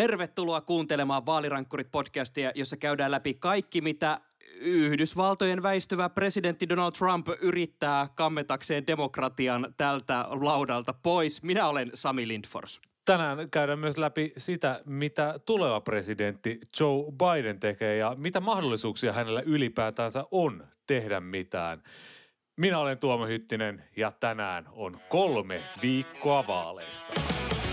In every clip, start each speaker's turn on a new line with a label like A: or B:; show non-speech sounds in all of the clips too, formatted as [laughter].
A: Tervetuloa kuuntelemaan Vaalirankkurit-podcastia, jossa käydään läpi kaikki, mitä Yhdysvaltojen väistyvä presidentti Donald Trump yrittää kammetakseen demokratian tältä laudalta pois. Minä olen Sami Lindfors.
B: Tänään käydään myös läpi sitä, mitä tuleva presidentti Joe Biden tekee ja mitä mahdollisuuksia hänellä ylipäätänsä on tehdä mitään. Minä olen Tuomo Hyttinen ja tänään on kolme viikkoa vaaleista.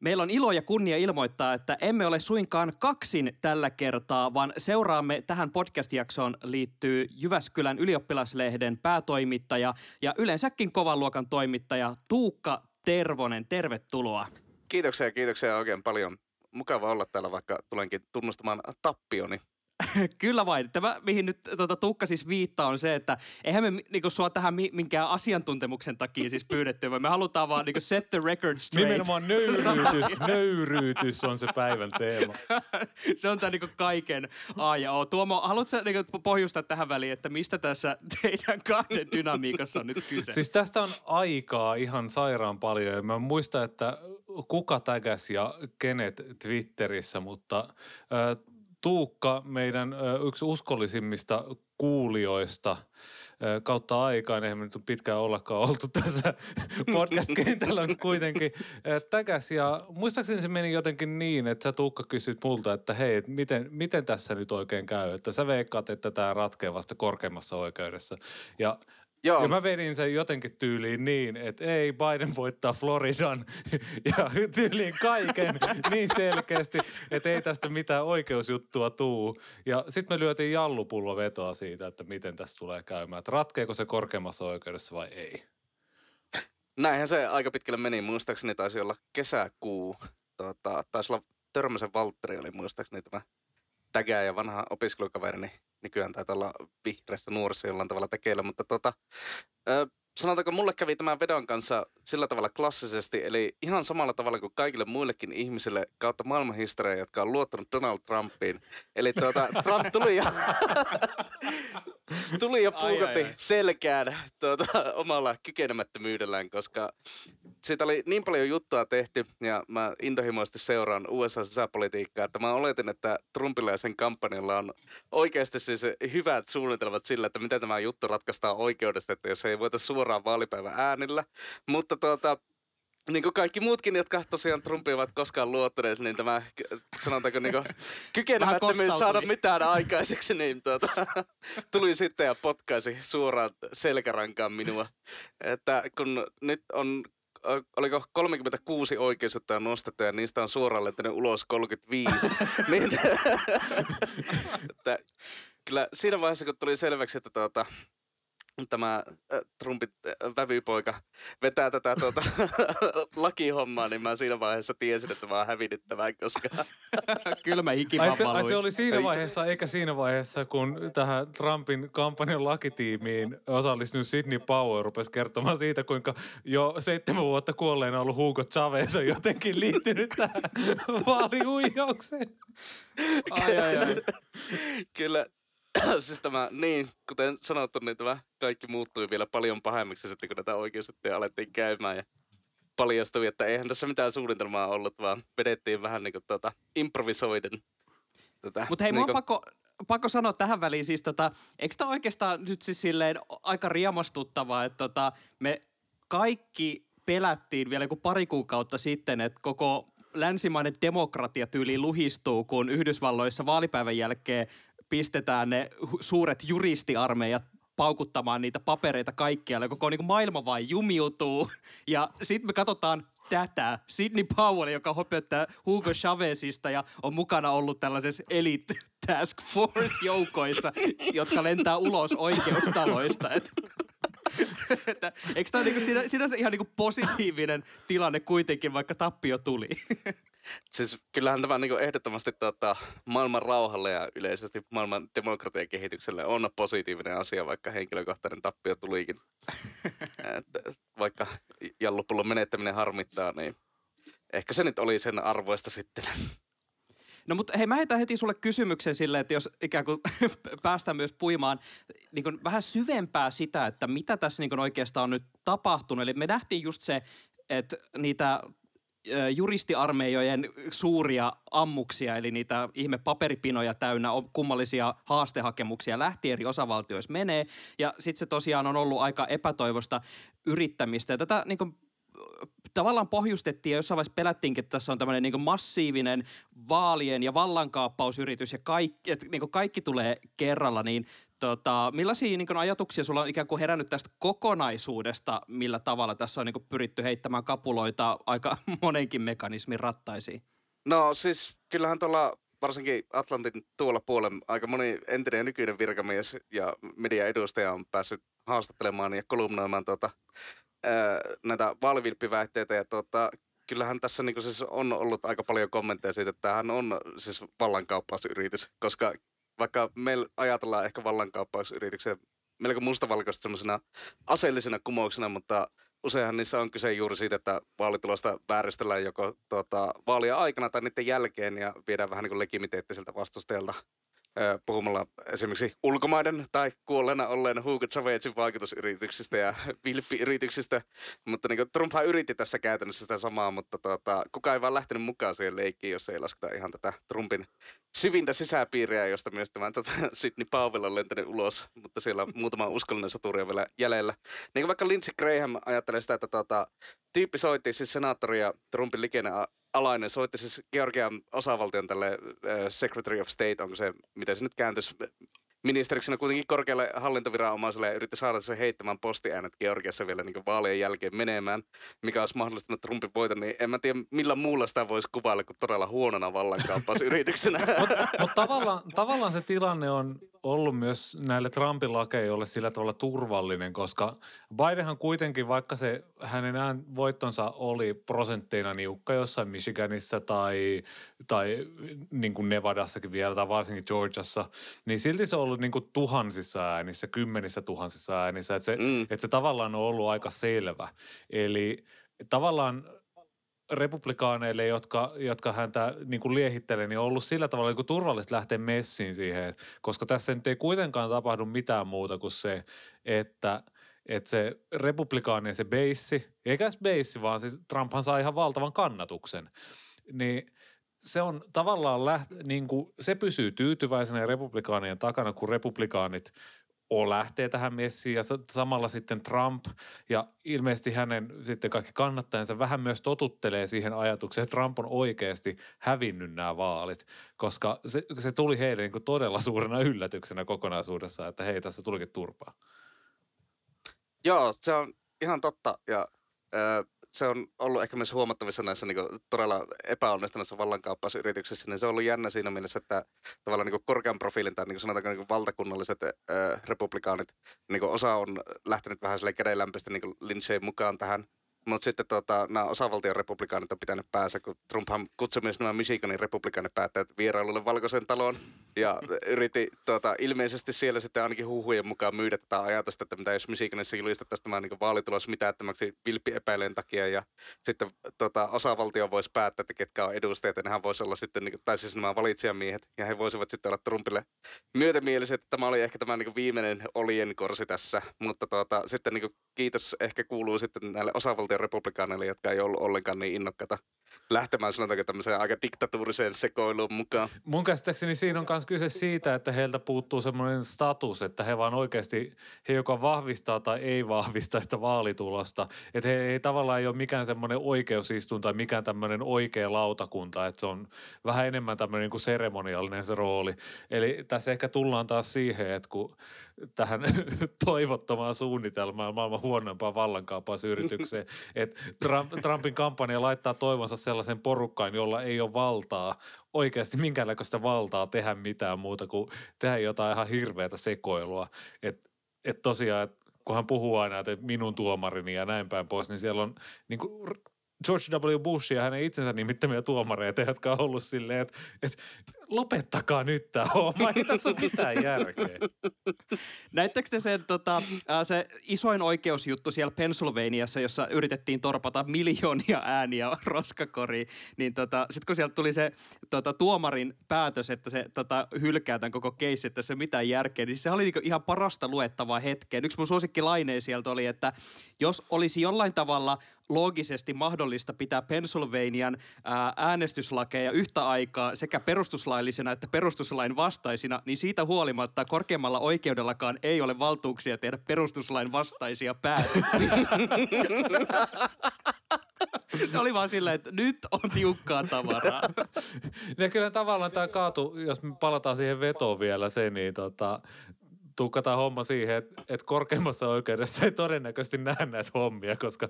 A: Meillä on ilo ja kunnia ilmoittaa, että emme ole suinkaan kaksin tällä kertaa, vaan seuraamme tähän podcast-jaksoon liittyy Jyväskylän ylioppilaslehden päätoimittaja ja yleensäkin kovan luokan toimittaja Tuukka Tervonen. Tervetuloa.
C: Kiitoksia, kiitoksia oikein paljon. Mukava olla täällä, vaikka tulenkin tunnustamaan tappioni. [laughs]
A: Kyllä vain. Tämä, mihin nyt tuota, Tuukka siis viittaa, on se, että eihän me niinku, sua tähän mi- minkään asiantuntemuksen takia siis pyydetty, vaan me halutaan vaan niinku, set the record straight.
B: Nimenomaan nöyryytys, [laughs] nöyryytys on se päivän teema. [laughs]
A: se on tämä niinku kaiken A ja O. Tuomo, haluatko niinku pohjustaa tähän väliin, että mistä tässä teidän kahden dynamiikassa on nyt kyse?
B: Siis tästä on aikaa ihan sairaan paljon ja mä muistan, että kuka tägäs ja kenet Twitterissä, mutta äh, Tuukka, meidän yksi uskollisimmista kuulijoista kautta aikaan, eihän me nyt pitkään ollakaan oltu [laughs] tässä podcast-kentällä, mutta kuitenkin tägäs ja muistaakseni se meni jotenkin niin, että sä Tuukka kysyt multa, että hei, miten, miten tässä nyt oikein käy, että sä veikkaat, että tämä ratkeaa vasta korkeimmassa oikeudessa. Ja
C: Joo.
B: ja mä vedin sen jotenkin tyyliin niin, että ei, Biden voittaa Floridan [laughs] ja tyyliin kaiken [laughs] niin selkeästi, että ei tästä mitään oikeusjuttua tuu. Ja sitten me lyötiin jallupullo vetoa siitä, että miten tässä tulee käymään. Että ratkeeko se korkeammassa oikeudessa vai ei.
C: Näinhän se aika pitkälle meni. Muistaakseni taisi olla kesäkuu. Tota, taisi olla Törmäsen Valtteri oli muistaakseni tämä tägää ja vanha opiskelukaveri, niin nykyään taitaa olla vihreässä nuorissa jollain tavalla tekeillä. Mutta tota, ö, sanotaanko, mulle kävi tämän vedon kanssa sillä tavalla klassisesti, eli ihan samalla tavalla kuin kaikille muillekin ihmisille kautta maailmanhistoriaa, jotka on luottanut Donald Trumpiin. Eli tuota, Trump tuli ja, [laughs] tuli ja
A: ai,
C: puukotti
A: ai.
C: selkään tuota, omalla kykenemättömyydellään, koska siitä oli niin paljon juttua tehty ja mä intohimoisesti seuraan USA-sisäpolitiikkaa, että mä oletin, että Trumpilla ja sen kampanjalla on oikeasti siis hyvät suunnitelmat sillä, että miten tämä juttu ratkaistaan oikeudessa, että jos ei voita suoraan vaalipäivän äänillä. Mutta tuota, niin kuin kaikki muutkin, jotka tosiaan Trumpia ovat koskaan luottaneet, niin tämä, sanotaanko niin [laughs] kykenemättömyys saada mitään aikaiseksi, niin tuota, [laughs] tuli sitten ja potkaisi suoraan selkärankaan minua. Että kun nyt on oliko 36 oikeusjuttua nostettu ja niistä on suoraan lentänyt ulos 35. [laughs] niin, että, kyllä siinä vaiheessa, kun tuli selväksi, että tuota, tämä äh, Trumpin äh, vävypoika vetää tätä tuota, [laughs] lakihommaa, niin mä siinä vaiheessa tiesin, että [laughs] mä oon hävinnyt tämän, koska
A: Kylmä hiki
B: Ai
A: vaan
B: se, ai se oli siinä vaiheessa, eikä siinä vaiheessa, kun tähän Trumpin kampanjan lakitiimiin osallistunut Sidney Power rupesi kertomaan siitä, kuinka jo seitsemän vuotta kuolleena ollut Hugo Chavez on jotenkin liittynyt tähän [laughs] vaalihuijaukseen.
A: Ai, ai, ai.
C: kyllä, [coughs] siis tämä, niin, kuten sanottu, niin tämä kaikki muuttui vielä paljon pahemmaksi sitten, kun tätä oikeusjuttuja alettiin käymään ja paljastui, että eihän tässä mitään suunnitelmaa ollut, vaan vedettiin vähän niin kuin tuota, improvisoiden. Tätä,
A: Mutta hei, on
C: niinku-
A: pakko, pakko sanoa tähän väliin siis tota, eikö tämä oikeastaan nyt siis silleen aika riemastuttavaa, että tota, me kaikki pelättiin vielä joku pari kuukautta sitten, että koko länsimainen demokratia tyyli luhistuu, kun Yhdysvalloissa vaalipäivän jälkeen pistetään ne suuret juristiarmeijat paukuttamaan niitä papereita kaikkialle. Koko niin maailma vain jumiutuu. [laughs] Ja sitten me katsotaan tätä. Sidney Powell, joka höpöttää Hugo Chavezista ja on mukana ollut tällaisessa Elite Task Force-joukoissa, [laughs] jotka lentää ulos oikeustaloista. Et [laughs] että, eikö tämä niinku, siinä, siinä on se ihan niinku positiivinen tilanne kuitenkin, vaikka tappio tuli?
C: Siis kyllähän tämä niin ehdottomasti tota, maailman rauhalle ja yleisesti maailman demokratian kehitykselle on positiivinen asia, vaikka henkilökohtainen tappio tulikin. [laughs] Et, vaikka jallupullon menettäminen harmittaa, niin ehkä se nyt oli sen arvoista sitten.
A: No mutta hei, mä heitän heti sulle kysymyksen silleen, että jos ikään kuin [laughs] päästään myös puimaan niin kuin vähän syvempää sitä, että mitä tässä niin kuin oikeastaan on nyt tapahtunut. Eli me nähtiin just se, että niitä juristiarmeijojen suuria ammuksia, eli niitä ihme paperipinoja täynnä kummallisia haastehakemuksia lähti eri osavaltioissa menee. Ja sitten se tosiaan on ollut aika epätoivosta yrittämistä. Ja tätä niin kuin tavallaan pohjustettiin ja jossain vaiheessa pelättiinkin, että tässä on tämmöinen niin massiivinen vaalien ja vallankaappausyritys ja kaikki, että niin kaikki tulee kerralla, niin tota, millaisia niin ajatuksia sulla on ikään kuin herännyt tästä kokonaisuudesta, millä tavalla tässä on niin pyritty heittämään kapuloita aika [laughs] monenkin mekanismin rattaisiin?
C: No siis kyllähän tuolla varsinkin Atlantin tuolla puolella aika moni entinen ja nykyinen virkamies ja median edustaja on päässyt haastattelemaan ja kolumnoimaan tuota, näitä vaalivilppiväitteitä ja tota, kyllähän tässä niin siis on ollut aika paljon kommentteja siitä, että tämähän on siis vallankauppausyritys, koska vaikka meillä ajatellaan ehkä vallankauppausyrityksen melko mustavalkoista semmoisena aseellisena kumouksena, mutta useinhan niissä on kyse juuri siitä, että vaalitulosta vääristellään joko tuota, vaalia aikana tai niiden jälkeen ja viedään vähän niin kuin legimiteettiseltä vastustajalta puhumalla esimerkiksi ulkomaiden tai kuolleena olleen Hugo Chavezin vaikutusyrityksistä ja [laughs] vilppiyrityksistä. Mutta niin Trumphan yritti tässä käytännössä sitä samaa, mutta tuota, kukaan ei vaan lähtenyt mukaan siihen leikkiin, jos ei lasketa ihan tätä Trumpin syvintä sisäpiiriä, josta myös tämä tota, [laughs] Sidney Powell on lentänyt ulos, mutta siellä on muutama uskollinen soturi vielä jäljellä. Niin kuin vaikka Lindsey Graham ajattelee sitä, että tuota, tyyppi soitti siis senaattori ja Trumpin liikenne alainen. Soitti siis Georgian osavaltion tälle uh, Secretary of State, onko se, miten se nyt kääntyisi, ministeriksi kuitenkin korkealle hallintoviranomaiselle ja yritti saada se heittämään postiäänet Georgiassa vielä niin vaalien jälkeen menemään, mikä olisi mahdollistanut Trumpin voiton, niin en mä tiedä millä muulla sitä voisi kuvailla kuin todella huonona vallankaappausyrityksenä. [laughs]
B: Mutta mut tavallaan, tavallaan se tilanne on ollut myös näille Trumpin lakeille sillä tavalla turvallinen, koska Bidenhan kuitenkin, vaikka se hänen ään voittonsa oli prosentteina niukka jossain Michiganissa tai, tai niin kuin Nevadassakin vielä tai varsinkin Georgiassa, niin silti se on ollut niin kuin tuhansissa äänissä, kymmenissä tuhansissa äänissä, että se, mm. että se tavallaan on ollut aika selvä. Eli tavallaan republikaaneille, jotka, jotka häntä niin kuin liehittelee, niin on ollut sillä tavalla niin kuin turvallista lähteä messiin siihen, koska tässä nyt ei kuitenkaan tapahdu mitään muuta kuin se, että, että se republikaanien se beissi, eikä edes beissi, vaan siis Trumphan saa ihan valtavan kannatuksen, niin se on tavallaan läht, niin kuin, se pysyy tyytyväisenä republikaanien takana, kun republikaanit – O lähtee tähän messiin ja samalla sitten Trump ja ilmeisesti hänen sitten kaikki kannattajansa vähän myös totuttelee siihen ajatukseen, että Trump on oikeasti hävinnyt nämä vaalit, koska se, se tuli heille niin todella [laughs] suurena yllätyksenä kokonaisuudessa, että hei tässä tulikin turpaa.
C: Joo, se on ihan totta ja se on ollut ehkä myös huomattavissa näissä niin kuin, todella epäonnistuneissa vallankaappausyrityksissä, niin se on ollut jännä siinä mielessä, että tavallaan niin kuin korkean profiilin tai niin kuin sanotaanko niin kuin valtakunnalliset äh, republikaanit, niin kuin osa on lähtenyt vähän sille kädenlämpöisesti niin Lynchein mukaan tähän mutta sitten tota, nämä osavaltion republikaanit on pitänyt päässä, kun Trumphan kutsui myös nämä Michiganin republikaanit päättäjät vierailulle valkoisen taloon. Ja yritti tota, ilmeisesti siellä sitten ainakin huhujen mukaan myydä tätä ajatusta, että mitä jos Michiganissa julistettaisiin tämä niin vaalitulos mitättömäksi vilppiepäileen takia. Ja sitten tota, osavaltio voisi päättää, että ketkä on edustajat. Ja nehän voisi olla sitten, niin tai siis nämä valitsijamiehet. Ja he voisivat sitten olla Trumpille myötämieliset. Tämä oli ehkä tämä niin viimeinen olienkorsi tässä. Mutta tota, sitten niin kiitos ehkä kuuluu sitten näille osavaltion republikaaneille, jotka ei ollut ollenkaan niin innokkaita lähtemään sanotaanko tämmöiseen aika diktatuuriseen sekoiluun mukaan.
B: Mun käsittääkseni siinä on myös kyse siitä, että heiltä puuttuu semmoinen status, että he vaan oikeasti, he joka vahvistaa tai ei vahvista sitä vaalitulosta. Että he ei tavallaan ei ole mikään semmoinen oikeusistun tai mikään tämmöinen oikea lautakunta, että se on vähän enemmän tämmöinen niin kuin seremoniallinen se rooli. Eli tässä ehkä tullaan taas siihen, että kun tähän [laughs] toivottomaan suunnitelmaan maailman huonompaan vallankaappausyritykseen, että Trump, Trumpin kampanja laittaa toivonsa sellaisen porukkaan, jolla ei ole valtaa, oikeasti minkäänlaista valtaa tehdä mitään muuta kuin tehdä jotain ihan hirveätä sekoilua. Että et tosiaan, et kun hän puhuu aina, että minun tuomarini ja näin päin pois, niin siellä on niin kuin George W. Bush ja hänen itsensä nimittämiä tuomareita, jotka on ollut silleen, että, että lopettakaa nyt tämä homma, ei tässä ole mitään järkeä. [laughs]
A: Näittekö te sen, tota, se isoin oikeusjuttu siellä Pennsylvaniassa, jossa yritettiin torpata miljoonia ääniä [laughs] roskakoriin, niin tota, sitten kun sieltä tuli se tota, tuomarin päätös, että se tota, hylkää tämän koko keissi, että se mitään järkeä, niin se oli niinku ihan parasta luettavaa hetkeä. Yksi mun suosikkilaineja sieltä oli, että jos olisi jollain tavalla loogisesti mahdollista pitää Pennsylvanian ää, äänestyslakeja yhtä aikaa sekä perustuslaillisena että perustuslain vastaisina, niin siitä huolimatta korkeammalla oikeudellakaan ei ole valtuuksia tehdä perustuslain vastaisia päätöksiä. Oli vaan silleen, että nyt on tiukkaa tavaraa.
B: Ja kyllä tavallaan tämä kaatu, jos me palataan siihen vetoon vielä se, niin tota, tukkataan homma siihen, että, että korkeimmassa oikeudessa ei todennäköisesti näe näitä hommia, koska,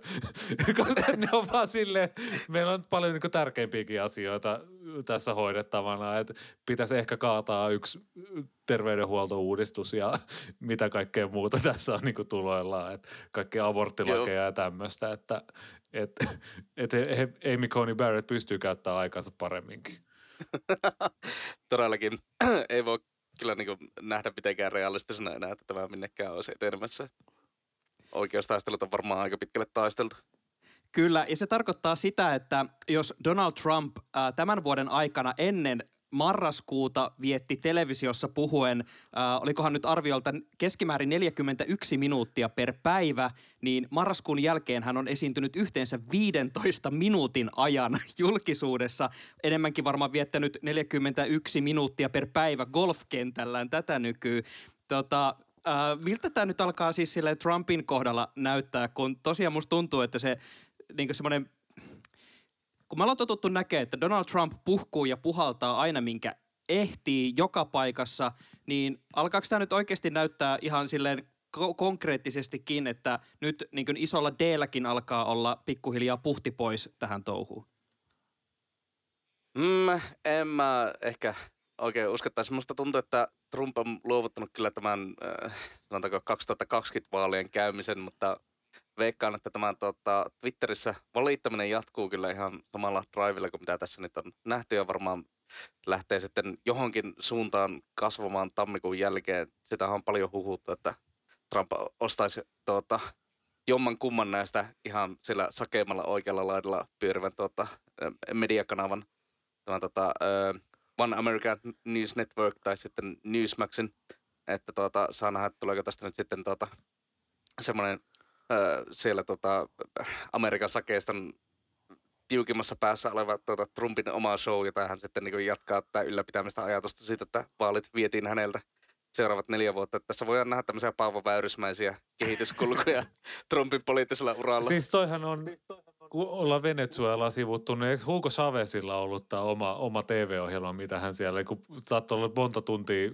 B: koska ne on vaan silleen, meillä on paljon niin tärkeimpiäkin asioita tässä hoidettavana, että pitäisi ehkä kaataa yksi terveydenhuoltouudistus ja mitä kaikkea muuta tässä on niin tuloillaan, että kaikkea aborttilakeja Joo. ja tämmöistä, että et, et, et Amy Coney Barrett pystyy käyttämään aikansa paremminkin. [laughs]
C: Todellakin [clears throat] ei voi kyllä niin nähdä mitenkään realistisena enää, että tämä minnekään olisi etenemässä. Oikeustaistelut on varmaan aika pitkälle taisteltu.
A: Kyllä, ja se tarkoittaa sitä, että jos Donald Trump tämän vuoden aikana ennen marraskuuta vietti televisiossa puhuen, äh, olikohan nyt arviolta keskimäärin 41 minuuttia per päivä, niin marraskuun jälkeen hän on esiintynyt yhteensä 15 minuutin ajan [laughs] julkisuudessa. Enemmänkin varmaan viettänyt 41 minuuttia per päivä golfkentällään tätä nykyy. Tota, äh, miltä tämä nyt alkaa siis sille Trumpin kohdalla näyttää, kun tosiaan musta tuntuu, että se niin semmoinen kun me ollaan totuttu näkemään, että Donald Trump puhkuu ja puhaltaa aina minkä ehtii joka paikassa, niin alkaako tämä nyt oikeasti näyttää ihan silleen ko- konkreettisestikin, että nyt niin kuin isolla d alkaa olla pikkuhiljaa puhti pois tähän touhuun?
C: Mm, en mä ehkä oikein uskottaisi. Musta tuntuu, että Trump on luovuttanut kyllä tämän, äh, sanotaanko 2020 vaalien käymisen, mutta veikkaan, että tämä tota, Twitterissä valittaminen jatkuu kyllä ihan samalla drivilla kuin mitä tässä nyt on nähty ja varmaan lähtee sitten johonkin suuntaan kasvamaan tammikuun jälkeen. Sitä on paljon huhuttu, että Trump ostaisi tuota, jomman kumman näistä ihan sillä sakeimmalla oikealla laidalla pyörivän tuota, mediakanavan tämän, tota, uh, One American News Network tai sitten Newsmaxin, että tuota, saa nähdä, tuleeko tästä nyt sitten tuota, semmoinen siellä tota, Amerikan sakeiston tiukimmassa päässä oleva tuota, Trumpin oma show, jota hän sitten niin jatkaa tai ylläpitämistä ajatusta siitä, että vaalit vietiin häneltä seuraavat neljä vuotta. Että tässä voidaan nähdä tämmöisiä Paavo Väyrysmäisiä kehityskulkuja [laughs] Trumpin poliittisella uralla.
B: Siis toihan on, kun ollaan Venezuela sivuttu, niin eikö Hugo Chavezilla ollut tämä oma, oma TV-ohjelma, mitä hän siellä, kun saattoi olla monta tuntia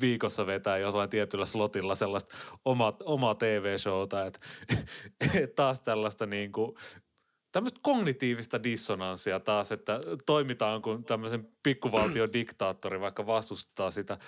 B: viikossa vetää jollain tietyllä slotilla sellaista oma, omaa TV-showta, että et [laughs] taas tällaista niin kuin, tämmöistä kognitiivista dissonanssia taas, että toimitaan kuin tämmöisen pikkuvaltion [clears throat] diktaattori, vaikka vastustaa sitä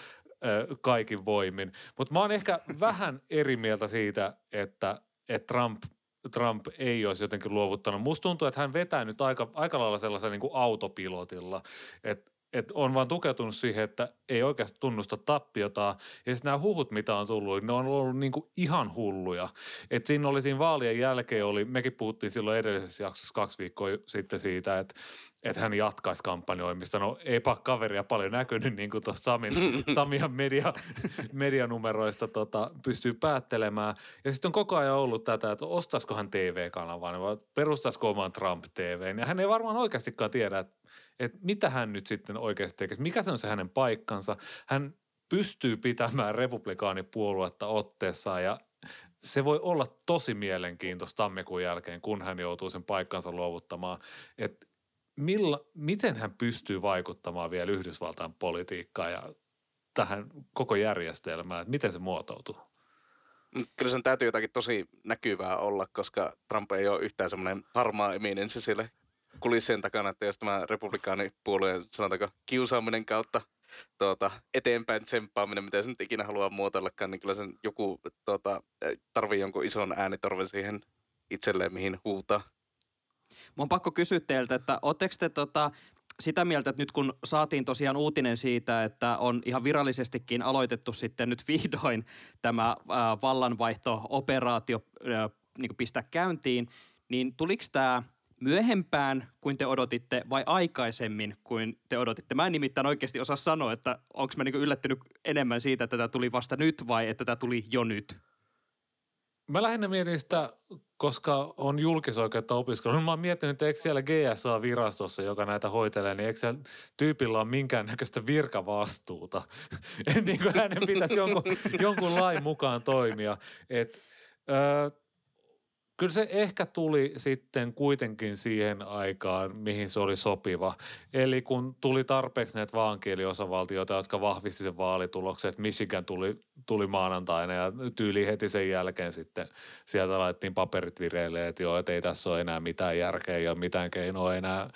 B: ö, kaikin voimin. Mutta mä oon ehkä [clears throat] vähän eri mieltä siitä, että, että Trump Trump ei olisi jotenkin luovuttanut. Musta tuntuu, että hän vetää nyt aika, aika lailla sellaisen niin kuin autopilotilla, että että on vaan tukeutunut siihen, että ei oikeasti tunnusta tappiota. Ja sitten nämä huhut, mitä on tullut, ne on ollut niinku ihan hulluja. Että siinä oli siinä vaalien jälkeen, oli, mekin puhuttiin silloin edellisessä jaksossa kaksi viikkoa sitten siitä, että että hän jatkaisi kampanjoimista. No eipä kaveria paljon näkynyt, niin kuin tuossa Samin, [laughs] Samian media, medianumeroista tota, pystyy päättelemään. Ja sitten on koko ajan ollut tätä, että ostaisiko hän TV-kanavan vai perustaisiko oman Trump TVn. Ja hän ei varmaan oikeastikaan tiedä, että, että mitä hän nyt sitten oikeasti tekee. Mikä se on se hänen paikkansa. Hän pystyy pitämään republikaanipuoluetta otteessa ja se voi olla tosi mielenkiintoista tammikuun jälkeen, kun hän joutuu sen paikkansa luovuttamaan. Että milla, miten hän pystyy vaikuttamaan vielä Yhdysvaltain politiikkaan ja tähän koko järjestelmään, että miten se muotoutuu?
C: Mm, kyllä sen täytyy jotakin tosi näkyvää olla, koska Trump ei ole yhtään semmoinen harmaa eminenssi sille kulissien takana, että jos tämä republikaanipuolueen sanotaanko kiusaaminen kautta tuota, eteenpäin tsemppaaminen, mitä se nyt ikinä haluaa muotoillakaan, niin kyllä sen joku tuota, tarvii jonkun ison äänitorven siihen itselleen, mihin huutaa.
A: Mun on pakko kysyä teiltä, että ootteko te tota, sitä mieltä, että nyt kun saatiin tosiaan uutinen siitä, että on ihan virallisestikin aloitettu sitten nyt vihdoin tämä vallanvaihto-operaatio niin pistää käyntiin, niin tuliko tämä myöhempään kuin te odotitte vai aikaisemmin kuin te odotitte? Mä en nimittäin oikeasti osaa sanoa, että onko mä niin yllättynyt enemmän siitä, että tämä tuli vasta nyt vai että tämä tuli jo nyt?
B: Mä lähinnä mietin sitä, koska on julkisoikeutta opiskellut. Mä oon miettinyt, että eikö siellä GSA-virastossa, joka näitä hoitelee, niin eikö siellä tyypillä ole minkäännäköistä virkavastuuta. [laughs] että niin kuin hänen pitäisi jonkun, jonkun lain mukaan toimia. Et, ö, kyllä se ehkä tuli sitten kuitenkin siihen aikaan, mihin se oli sopiva. Eli kun tuli tarpeeksi näitä vaankieliosavaltioita, jotka vahvisti sen vaalituloksen, että Michigan tuli, tuli maanantaina ja tyyli heti sen jälkeen sitten sieltä laitettiin paperit vireille, että joo, että ei tässä ole enää mitään järkeä ja mitään keinoa enää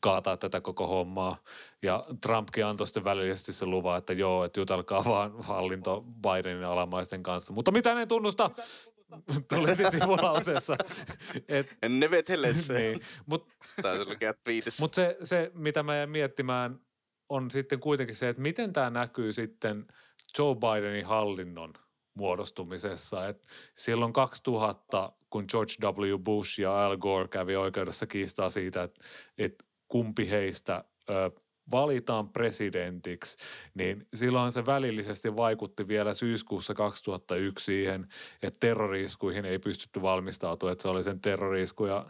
B: kaataa tätä koko hommaa. Ja Trumpkin antoi sitten välillisesti se luvan, että joo, että jutelkaa vaan hallinto Bidenin alamaisten kanssa. Mutta mitä ne tunnusta? Tuli sitten sivulauseessa.
C: Et, vetele [laughs] se.
B: niin,
C: Mutta
B: mut se, se, mitä mä jäin miettimään, on sitten kuitenkin se, että miten tämä näkyy sitten Joe Bidenin hallinnon muodostumisessa. Et silloin 2000, kun George W. Bush ja Al Gore kävi oikeudessa kiistaa siitä, että, että kumpi heistä ö, valitaan presidentiksi, niin silloin se välillisesti vaikutti vielä syyskuussa 2001 siihen, että terroriskuihin ei pystytty valmistautumaan, että se oli sen terroriskuja,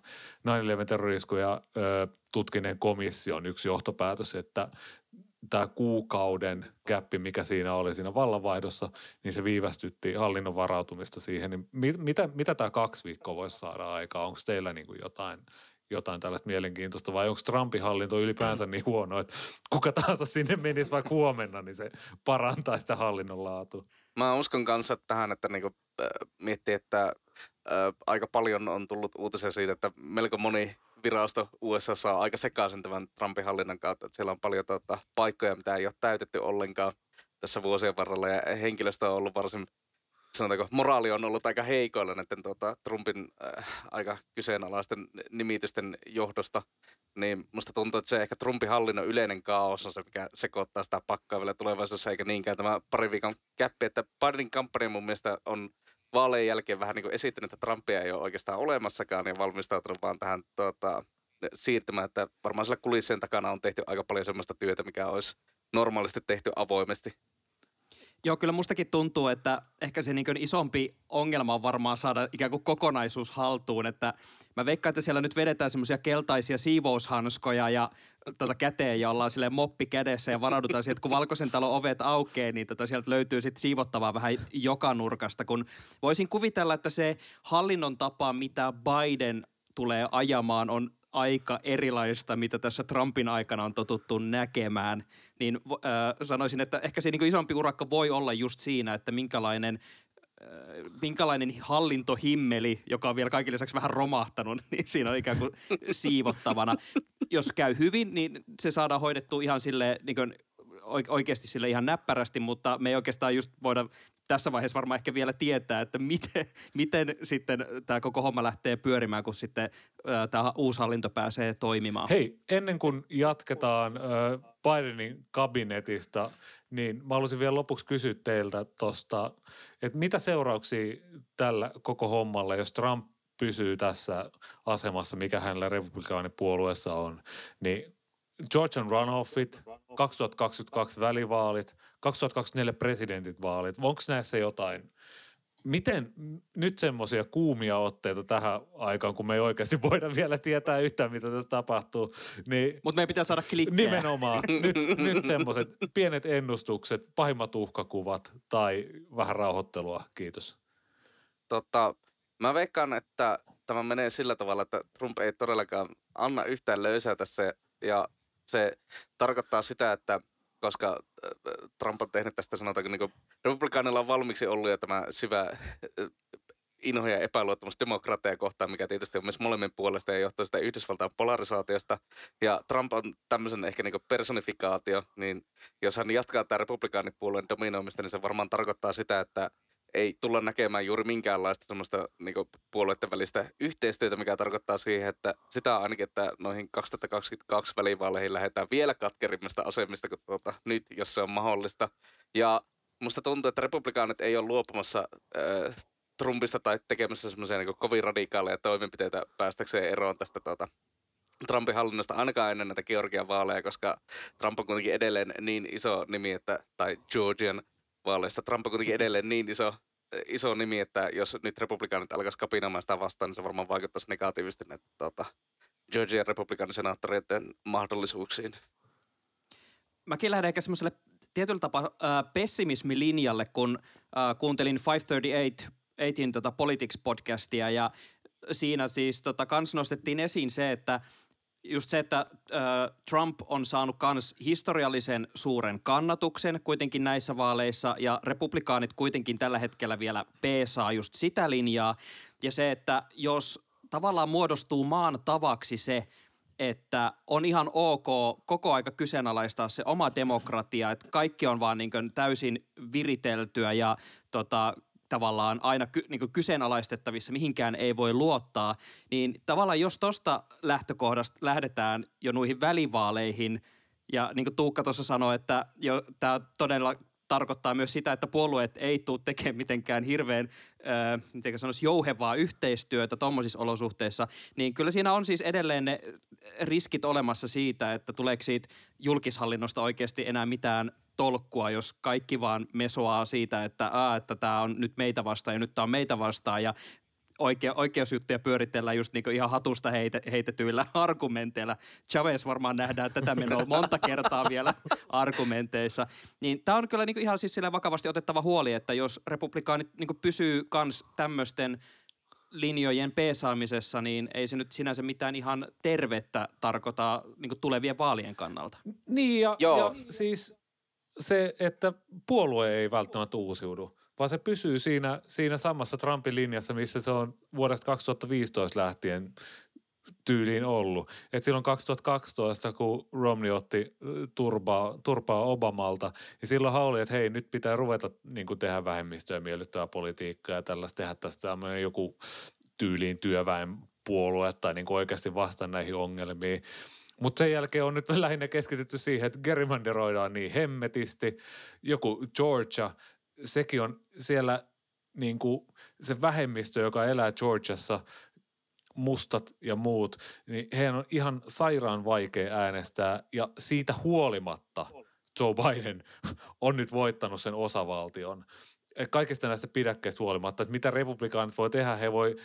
B: 9-11 terroriskuja ö, tutkineen komission yksi johtopäätös, että tämä kuukauden käppi, mikä siinä oli siinä vallanvaihdossa, niin se viivästytti hallinnon varautumista siihen. Niin mit, mitä, mitä tämä kaksi viikkoa voisi saada aikaa? Onko teillä niin kuin jotain jotain tällaista mielenkiintoista vai onko Trumpin hallinto ylipäänsä niin huono, että kuka tahansa sinne menisi vaikka huomenna, niin se parantaa sitä hallinnon laatua?
C: Mä uskon kanssa tähän, että niinku, äh, miettii, että äh, aika paljon on tullut uutisia siitä, että melko moni virasto USA saa aika sekaisin tämän Trumpin hallinnan kautta, että siellä on paljon tota, paikkoja, mitä ei ole täytetty ollenkaan tässä vuosien varrella ja henkilöstö on ollut varsin sanotaanko, moraali on ollut aika heikoilla näiden tuota, Trumpin äh, aika kyseenalaisten nimitysten johdosta, niin musta tuntuu, että se ehkä Trumpin hallinnon yleinen kaos on se, mikä sekoittaa sitä pakkaa vielä tulevaisuudessa, eikä niinkään tämä pari viikon käppi, että Bidenin kampanja mun mielestä on vaalien jälkeen vähän niin kuin esittänyt, että Trumpia ei ole oikeastaan olemassakaan ja valmistautunut vaan tähän tuota, siirtymään, että varmaan sillä kulissien takana on tehty aika paljon sellaista työtä, mikä olisi normaalisti tehty avoimesti.
A: Joo, kyllä mustakin tuntuu, että ehkä se niin isompi ongelma on varmaan saada ikään kuin kokonaisuus haltuun. Että mä veikkaan, että siellä nyt vedetään semmoisia keltaisia siivoushanskoja ja tota käteen ja ollaan sille moppi kädessä ja varaudutaan siihen, että kun Valkoisen talon ovet aukeaa, niin tota sieltä löytyy sitten siivottavaa vähän joka nurkasta. Kun voisin kuvitella, että se hallinnon tapa, mitä Biden tulee ajamaan, on aika erilaista, mitä tässä Trumpin aikana on totuttu näkemään, niin äh, sanoisin, että ehkä se niin isompi urakka voi olla just siinä, että minkälainen minkälainen hallintohimmeli, joka on vielä kaikille lisäksi vähän romahtanut, [laughs] niin siinä on ikään kuin siivottavana. Jos käy hyvin, niin se saadaan hoidettua ihan sille niin kuin oikeasti sille ihan näppärästi, mutta me ei oikeastaan just voida tässä vaiheessa varmaan ehkä vielä tietää, että miten, [laughs] miten sitten tämä koko homma lähtee pyörimään, kun sitten tämä uusi hallinto pääsee toimimaan.
B: Hei, ennen kuin jatketaan Bidenin kabinetista, niin mä haluaisin vielä lopuksi kysyä teiltä tuosta, että mitä seurauksia tällä koko hommalla, jos Trump pysyy tässä asemassa, mikä hänellä republikaanipuolueessa on, niin Georgian runoffit, 2022 välivaalit, 2024 presidentit vaalit. Onko näissä jotain? Miten nyt semmoisia kuumia otteita tähän aikaan, kun me ei oikeasti voida vielä tietää yhtään, mitä tässä tapahtuu. Niin
A: Mutta meidän pitää saada klikkejä.
B: Nimenomaan. Nyt, nyt semmoiset pienet ennustukset, pahimmat uhkakuvat tai vähän rauhoittelua. Kiitos.
C: Tota, mä veikkaan, että tämä menee sillä tavalla, että Trump ei todellakaan anna yhtään löysää tässä ja se tarkoittaa sitä, että koska Trump on tehnyt tästä sanotaanko niin republikaanilla on valmiiksi ollut jo tämä syvä inho ja epäluottamus demokraatteja kohtaan, mikä tietysti on myös molemmin puolesta ja johtuu sitä Yhdysvaltain polarisaatiosta. Ja Trump on tämmöisen ehkä niin personifikaatio, niin jos hän jatkaa tämä republikaanipuolueen dominoimista, niin se varmaan tarkoittaa sitä, että ei tulla näkemään juuri minkäänlaista semmoista niin puolueiden välistä yhteistyötä, mikä tarkoittaa siihen, että sitä ainakin, että noihin 2022 välivaaleihin lähdetään vielä katkerimmasta asemista kuin tuota, nyt, jos se on mahdollista. Ja musta tuntuu, että republikaanit ei ole luopumassa äh, Trumpista tai tekemässä semmoisia niin kovin radikaaleja toimenpiteitä päästäkseen eroon tästä tuota, Trumpin hallinnosta ainakaan ennen näitä Georgian vaaleja, koska Trump on kuitenkin edelleen niin iso nimi, että, tai Georgian vaaleista. Trump on kuitenkin edelleen niin iso, iso nimi, että jos nyt republikaanit alkaisi kapinamaan sitä vastaan, niin se varmaan vaikuttaisi negatiivisesti näitä tuota, Georgian republikaanisenaattoreiden mahdollisuuksiin.
A: Mäkin lähden ehkä semmoiselle tietyllä tapaa äh, pessimismilinjalle, kun äh, kuuntelin 538 Eitin tota Politics-podcastia ja siinä siis tota, kans nostettiin esiin se, että just se, että äh, Trump on saanut kans historiallisen suuren kannatuksen kuitenkin näissä vaaleissa ja republikaanit kuitenkin tällä hetkellä vielä peesaa just sitä linjaa. Ja se, että jos tavallaan muodostuu maan tavaksi se, että on ihan ok koko aika kyseenalaistaa se oma demokratia, että kaikki on vaan niin täysin viriteltyä ja tota, tavallaan aina ky, niin kyseenalaistettavissa, mihinkään ei voi luottaa, niin tavallaan jos tuosta lähtökohdasta lähdetään jo noihin välivaaleihin, ja niin kuin Tuukka tuossa sanoi, että jo tämä todella tarkoittaa myös sitä, että puolueet ei tule tekemään mitenkään hirveän, äh, miten sanoisi, jouhevaa yhteistyötä tuommoisissa olosuhteissa, niin kyllä siinä on siis edelleen ne riskit olemassa siitä, että tuleeko siitä julkishallinnosta oikeasti enää mitään tolkkua, jos kaikki vaan mesoaa siitä, että, että tämä on nyt meitä vastaan ja nyt tämä on meitä vastaan ja oikea, oikeusjuttuja pyöritellään just niin ihan hatusta heite, heitetyillä [laughs] argumenteilla. Chavez varmaan nähdään tätä menoa monta kertaa vielä [laughs] argumenteissa. Niin tämä on kyllä niin ihan siis vakavasti otettava huoli, että jos republikaanit niin pysyy kans tämmöisten linjojen peesaamisessa, niin ei se nyt sinänsä mitään ihan tervettä tarkoita niin tulevien vaalien kannalta.
B: Niin ja, Joo. ja siis se, että puolue ei välttämättä uusiudu, vaan se pysyy siinä, siinä samassa Trumpin linjassa, missä se on vuodesta 2015 lähtien tyyliin ollut. Et silloin 2012, kun Romney otti turpaa, turpaa Obamalta, niin silloin oli, että hei, nyt pitää ruveta niin tehdä vähemmistöä miellyttävää politiikkaa ja tällaista tehdä tästä tämmöinen joku tyyliin työväenpuolue tai niin oikeasti vasta näihin ongelmiin. Mutta sen jälkeen on nyt [laughs] lähinnä keskitytty siihen, että gerrymanderoidaan niin hemmetisti. Joku Georgia, sekin on siellä niin kuin se vähemmistö, joka elää Georgiassa, mustat ja muut, niin heidän on ihan sairaan vaikea äänestää ja siitä huolimatta Joe Biden on nyt voittanut sen osavaltion. Kaikista näistä pidäkkeistä huolimatta, että mitä republikaanit voi tehdä, he voi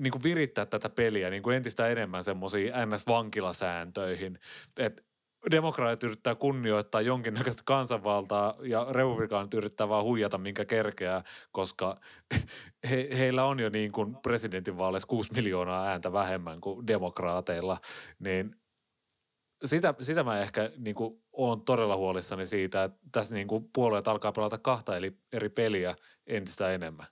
B: niin kuin virittää tätä peliä niin kuin entistä enemmän semmoisiin NS-vankilasääntöihin. Että demokraatit yrittää kunnioittaa jonkinnäköistä kansanvaltaa ja republikaanit yrittää vaan huijata minkä kerkeää, koska [laughs] he, heillä on jo niin kuin presidentinvaaleissa 6 miljoonaa ääntä vähemmän kuin demokraateilla, niin sitä, sitä mä ehkä niin kuin, olen todella huolissani siitä, että tässä niin kuin, puolueet alkaa pelata kahta eli eri peliä entistä enemmän.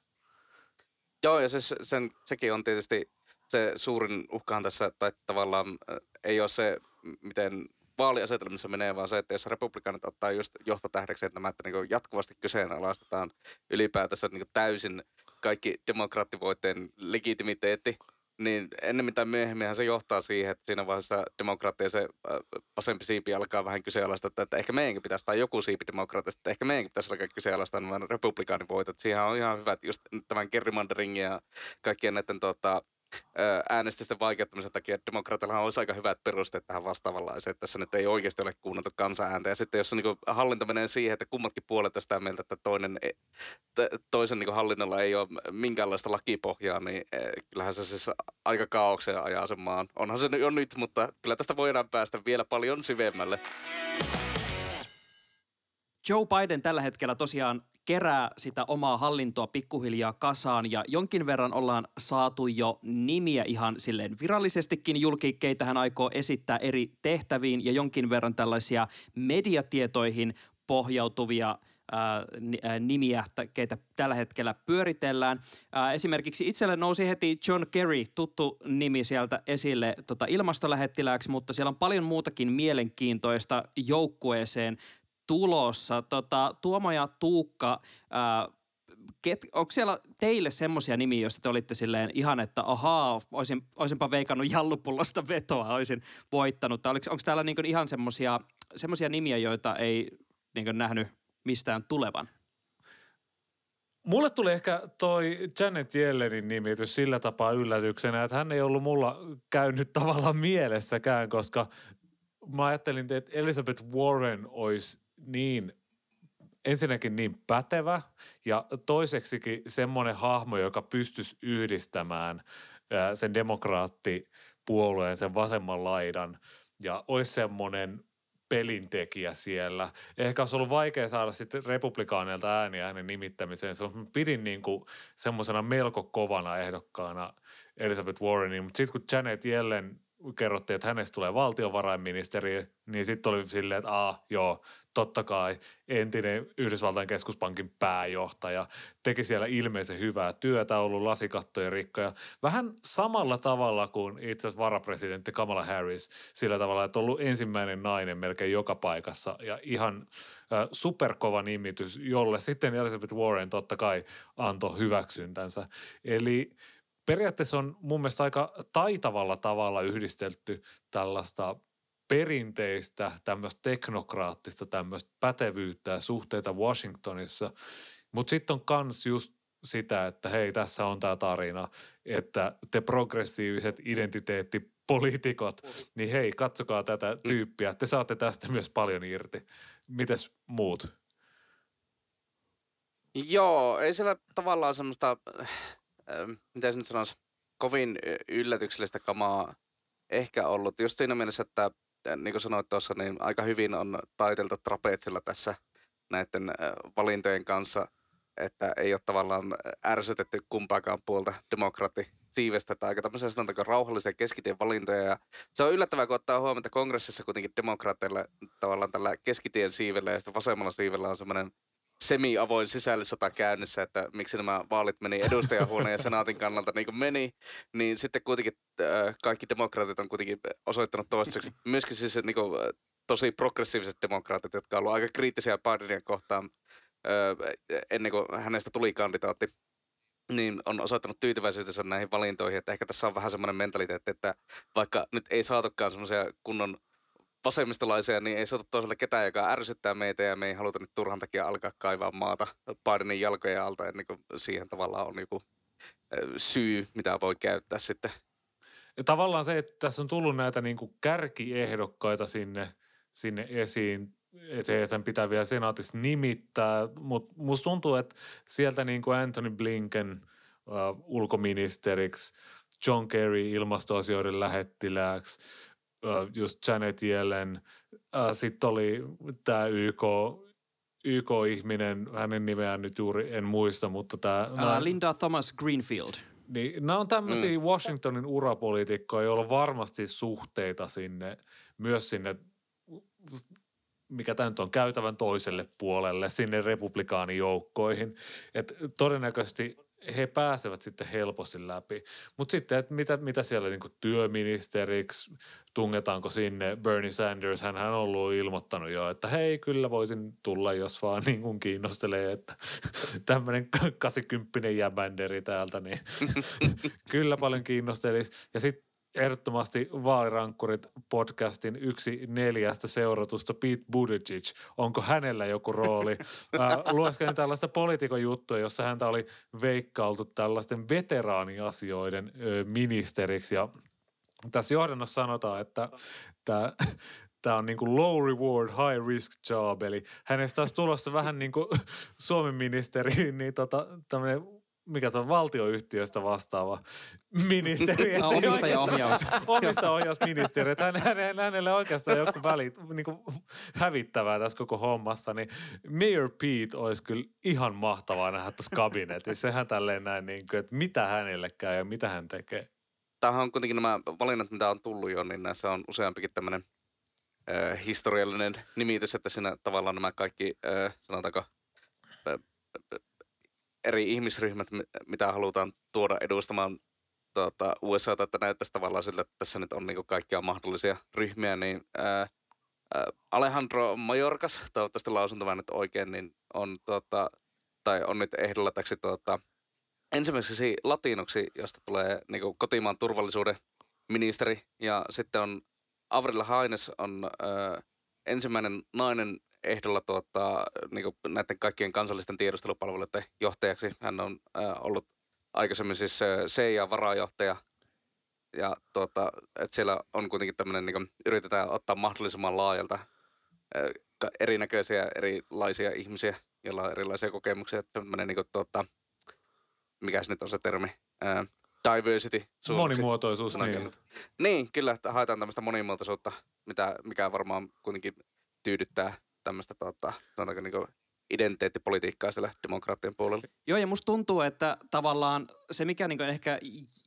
C: Joo, ja se, sen, sekin on tietysti se suurin uhkahan tässä, että tavallaan äh, ei ole se, miten vaaliasetelmissa menee, vaan se, että jos republikaanit ottaa just johtotähdeksi, että, nämä, että niin jatkuvasti kyseenalaistetaan ylipäätänsä niin täysin kaikki demokraattivoitteen legitimiteetti, niin ennemmin tai myöhemmin se johtaa siihen, että siinä vaiheessa demokraattia se äh, vasempi siipi alkaa vähän kyseenalaista, että, että ehkä meidänkin pitäisi, tai joku siipi demokraattista, että ehkä meidänkin pitäisi alkaa kyseenalaistaa nämä republikaanivoitot. Siihen on ihan hyvät just tämän gerrymanderingin ja kaikkien näiden tota, äänestysten vaikeuttamisen takia, että demokraatilla olisi aika hyvät perusteet tähän vastaavanlaiseen, että tässä nyt ei oikeasti ole kuunneltu kansanääntä. Ja sitten jos niin hallinto menee siihen, että kummatkin puolet on sitä mieltä, että toinen, e, toisen niin hallinnolla ei ole minkäänlaista lakipohjaa, niin e, kyllähän se siis aika kaaukseen ajaa sen maan. Onhan se jo nyt, mutta kyllä tästä voidaan päästä vielä paljon syvemmälle.
A: Joe Biden tällä hetkellä tosiaan kerää sitä omaa hallintoa pikkuhiljaa kasaan ja jonkin verran ollaan saatu jo nimiä ihan silleen virallisestikin julki, keitä hän aikoo esittää eri tehtäviin ja jonkin verran tällaisia mediatietoihin pohjautuvia nimiä, keitä tällä hetkellä pyöritellään. Esimerkiksi itselle nousi heti John Kerry, tuttu nimi sieltä esille tota, ilmastolähettilääksi, mutta siellä on paljon muutakin mielenkiintoista joukkueeseen tulossa. Tota, Tuomo ja Tuukka, ää, ket, onko siellä teille semmoisia nimiä, joista te olitte silleen ihan, että ahaa, olisin, olisinpa veikannut jallupullosta vetoa, olisin voittanut. Tai onko täällä niin ihan semmoisia nimiä, joita ei niin nähnyt mistään tulevan?
B: Mulle tuli ehkä toi Janet Yellenin nimitys sillä tapaa yllätyksenä, että hän ei ollut mulla käynyt tavallaan mielessäkään, koska mä ajattelin, että Elizabeth Warren olisi niin ensinnäkin niin pätevä ja toiseksikin semmoinen hahmo, joka pystyisi yhdistämään sen demokraattipuolueen, sen vasemman laidan ja olisi semmoinen pelintekijä siellä. Ehkä olisi ollut vaikea saada sitten republikaaneilta ääniä hänen nimittämiseen. Se pidin niin kuin semmoisena melko kovana ehdokkaana Elizabeth Warrenin, mutta sitten kun Janet Yellen kerrottiin, että hänestä tulee valtiovarainministeri, niin sitten oli silleen, että aa, joo, totta kai entinen Yhdysvaltain keskuspankin pääjohtaja teki siellä ilmeisen hyvää työtä, ollut lasikattojen rikkoja. Vähän samalla tavalla kuin itse asiassa varapresidentti Kamala Harris, sillä tavalla, että ollut ensimmäinen nainen melkein joka paikassa ja ihan äh, superkova nimitys, jolle sitten Elizabeth Warren totta kai antoi hyväksyntänsä. Eli periaatteessa on mun mielestä aika taitavalla tavalla yhdistelty tällaista perinteistä, tämmöistä teknokraattista, tämmöistä pätevyyttä ja suhteita Washingtonissa. Mutta sitten on kans just sitä, että hei, tässä on tämä tarina, että te progressiiviset identiteettipoliitikot, niin hei, katsokaa tätä tyyppiä, te saatte tästä myös paljon irti. Mites muut?
C: Joo, ei siellä tavallaan semmoista mitä se nyt sanoisi, kovin yllätyksellistä kamaa ehkä ollut. Just siinä mielessä, että niin kuin sanoit tuossa, niin aika hyvin on taiteltu trapetsilla tässä näiden valintojen kanssa, että ei ole tavallaan ärsytetty kumpaakaan puolta demokraatti siivestä tai aika tämmöisiä sanotaanko rauhallisia keskitien valintoja. Ja se on yllättävää, kun ottaa huomioon, että kongressissa kuitenkin demokraateilla tavallaan tällä keskitien siivellä ja sitten vasemmalla siivellä on semmoinen semi-avoin sisällissota käynnissä, että miksi nämä vaalit meni edustajahuoneen ja senaatin kannalta niin kuin meni, niin sitten kuitenkin äh, kaikki demokraatit on kuitenkin osoittanut toistaiseksi, myöskin siis niin kuin, äh, tosi progressiiviset demokraatit, jotka ovat aika kriittisiä Bidenia kohtaan äh, ennen kuin hänestä tuli kandidaatti, niin on osoittanut tyytyväisyytensä näihin valintoihin, että ehkä tässä on vähän semmoinen mentaliteetti, että vaikka nyt ei saatukaan semmoisia kunnon vasemmistolaisia, niin ei saatu toisaalta ketään, joka ärsyttää meitä ja me ei haluta nyt turhan takia alkaa kaivaa maata Bidenin jalkojen alta ennen kuin siihen tavallaan on joku syy, mitä voi käyttää sitten.
B: Ja tavallaan se, että tässä on tullut näitä niin kuin kärkiehdokkaita sinne, sinne esiin, että heitä pitää vielä senaatissa nimittää, mutta musta tuntuu, että sieltä niin kuin Anthony Blinken uh, ulkoministeriksi, John Kerry ilmastoasioiden lähettilääksi, just Janet Yellen. Sitten oli tämä YK, YK-ihminen, hänen nimeään nyt juuri en muista, mutta tämä...
A: Uh, Linda Thomas Greenfield.
B: Niin, nämä on tämmöisiä mm. Washingtonin urapoliitikkoja, joilla on varmasti suhteita sinne, myös sinne, mikä tämä nyt on, käytävän toiselle puolelle, sinne republikaanijoukkoihin. Et todennäköisesti he pääsevät sitten helposti läpi. Mutta sitten, että mitä, mitä siellä niin työministeriksi, tungetaanko sinne Bernie Sanders, hän on ollut ilmoittanut jo, että hei, kyllä voisin tulla, jos vaan [laughs] niin kuin kiinnostelee, että [laughs] tämmöinen 80 jäbänderi täältä, niin [laughs] kyllä paljon kiinnostelisi. Ja sitten ehdottomasti Vaalirankkurit podcastin yksi neljästä seuratusta Pete Buttigieg. Onko hänellä joku rooli? [laughs] Lueskelin tällaista poliitikon juttua, jossa häntä oli veikkailtu tällaisten veteraaniasioiden ministeriksi ja tässä johdannossa sanotaan, että tämä tämä on niin kuin low reward, high risk job, eli hänestä olisi tulossa vähän niin kuin Suomen ministeri, niin tota, tämmöinen mikä se on valtioyhtiöstä vastaava ministeri. [laughs]
A: No, omistajaohjaus. [laughs]
B: omistajaohjausministeri. Että hän, hän, hänelle oikeastaan joku väli, niin kuin hävittävää tässä koko hommassa. Niin Mayor Pete olisi kyllä ihan mahtavaa nähdä tässä kabinetissa. Sehän tälleen näin, niin kuin, että mitä hänelle käy ja mitä hän tekee.
C: Tämähän on kuitenkin nämä valinnat, mitä on tullut jo, niin näissä on useampikin tämmöinen äh, historiallinen nimitys, että siinä tavallaan nämä kaikki, äh, sanotaanko – eri ihmisryhmät, mi- mitä halutaan tuoda edustamaan tuota, USA, että näyttäisi tavallaan siltä, että tässä nyt on niin kaikkia mahdollisia ryhmiä, niin ää, ää, Alejandro Mayorkas, toivottavasti lausun tämän nyt oikein, niin on, tuota, tai on nyt ehdolla täksi tuota, ensimmäiseksi latinoksi, josta tulee niin kotimaan turvallisuuden ministeri, ja sitten on Avril Haines on ää, ensimmäinen nainen ehdolla tuota, niin näiden kaikkien kansallisten tiedustelupalveluiden johtajaksi. Hän on ää, ollut aikaisemmin siis CIA-varajohtaja. Ja tuota, että siellä on kuitenkin tämmöinen, niin yritetään ottaa mahdollisimman laajalta ää, erinäköisiä, erilaisia ihmisiä, joilla on erilaisia kokemuksia. Tämmöinen, niin kuin, tuota, mikä se nyt on se termi? Ää, diversity. suomeksi.
B: Monimuotoisuus, niin.
C: Niin, kyllä, että haetaan tämmöistä monimuotoisuutta, mitä, mikä varmaan kuitenkin tyydyttää tämmöistä tota, niin identiteettipolitiikkaa siellä demokraattien puolella.
A: Joo, ja musta tuntuu, että tavallaan se, mikä niin ehkä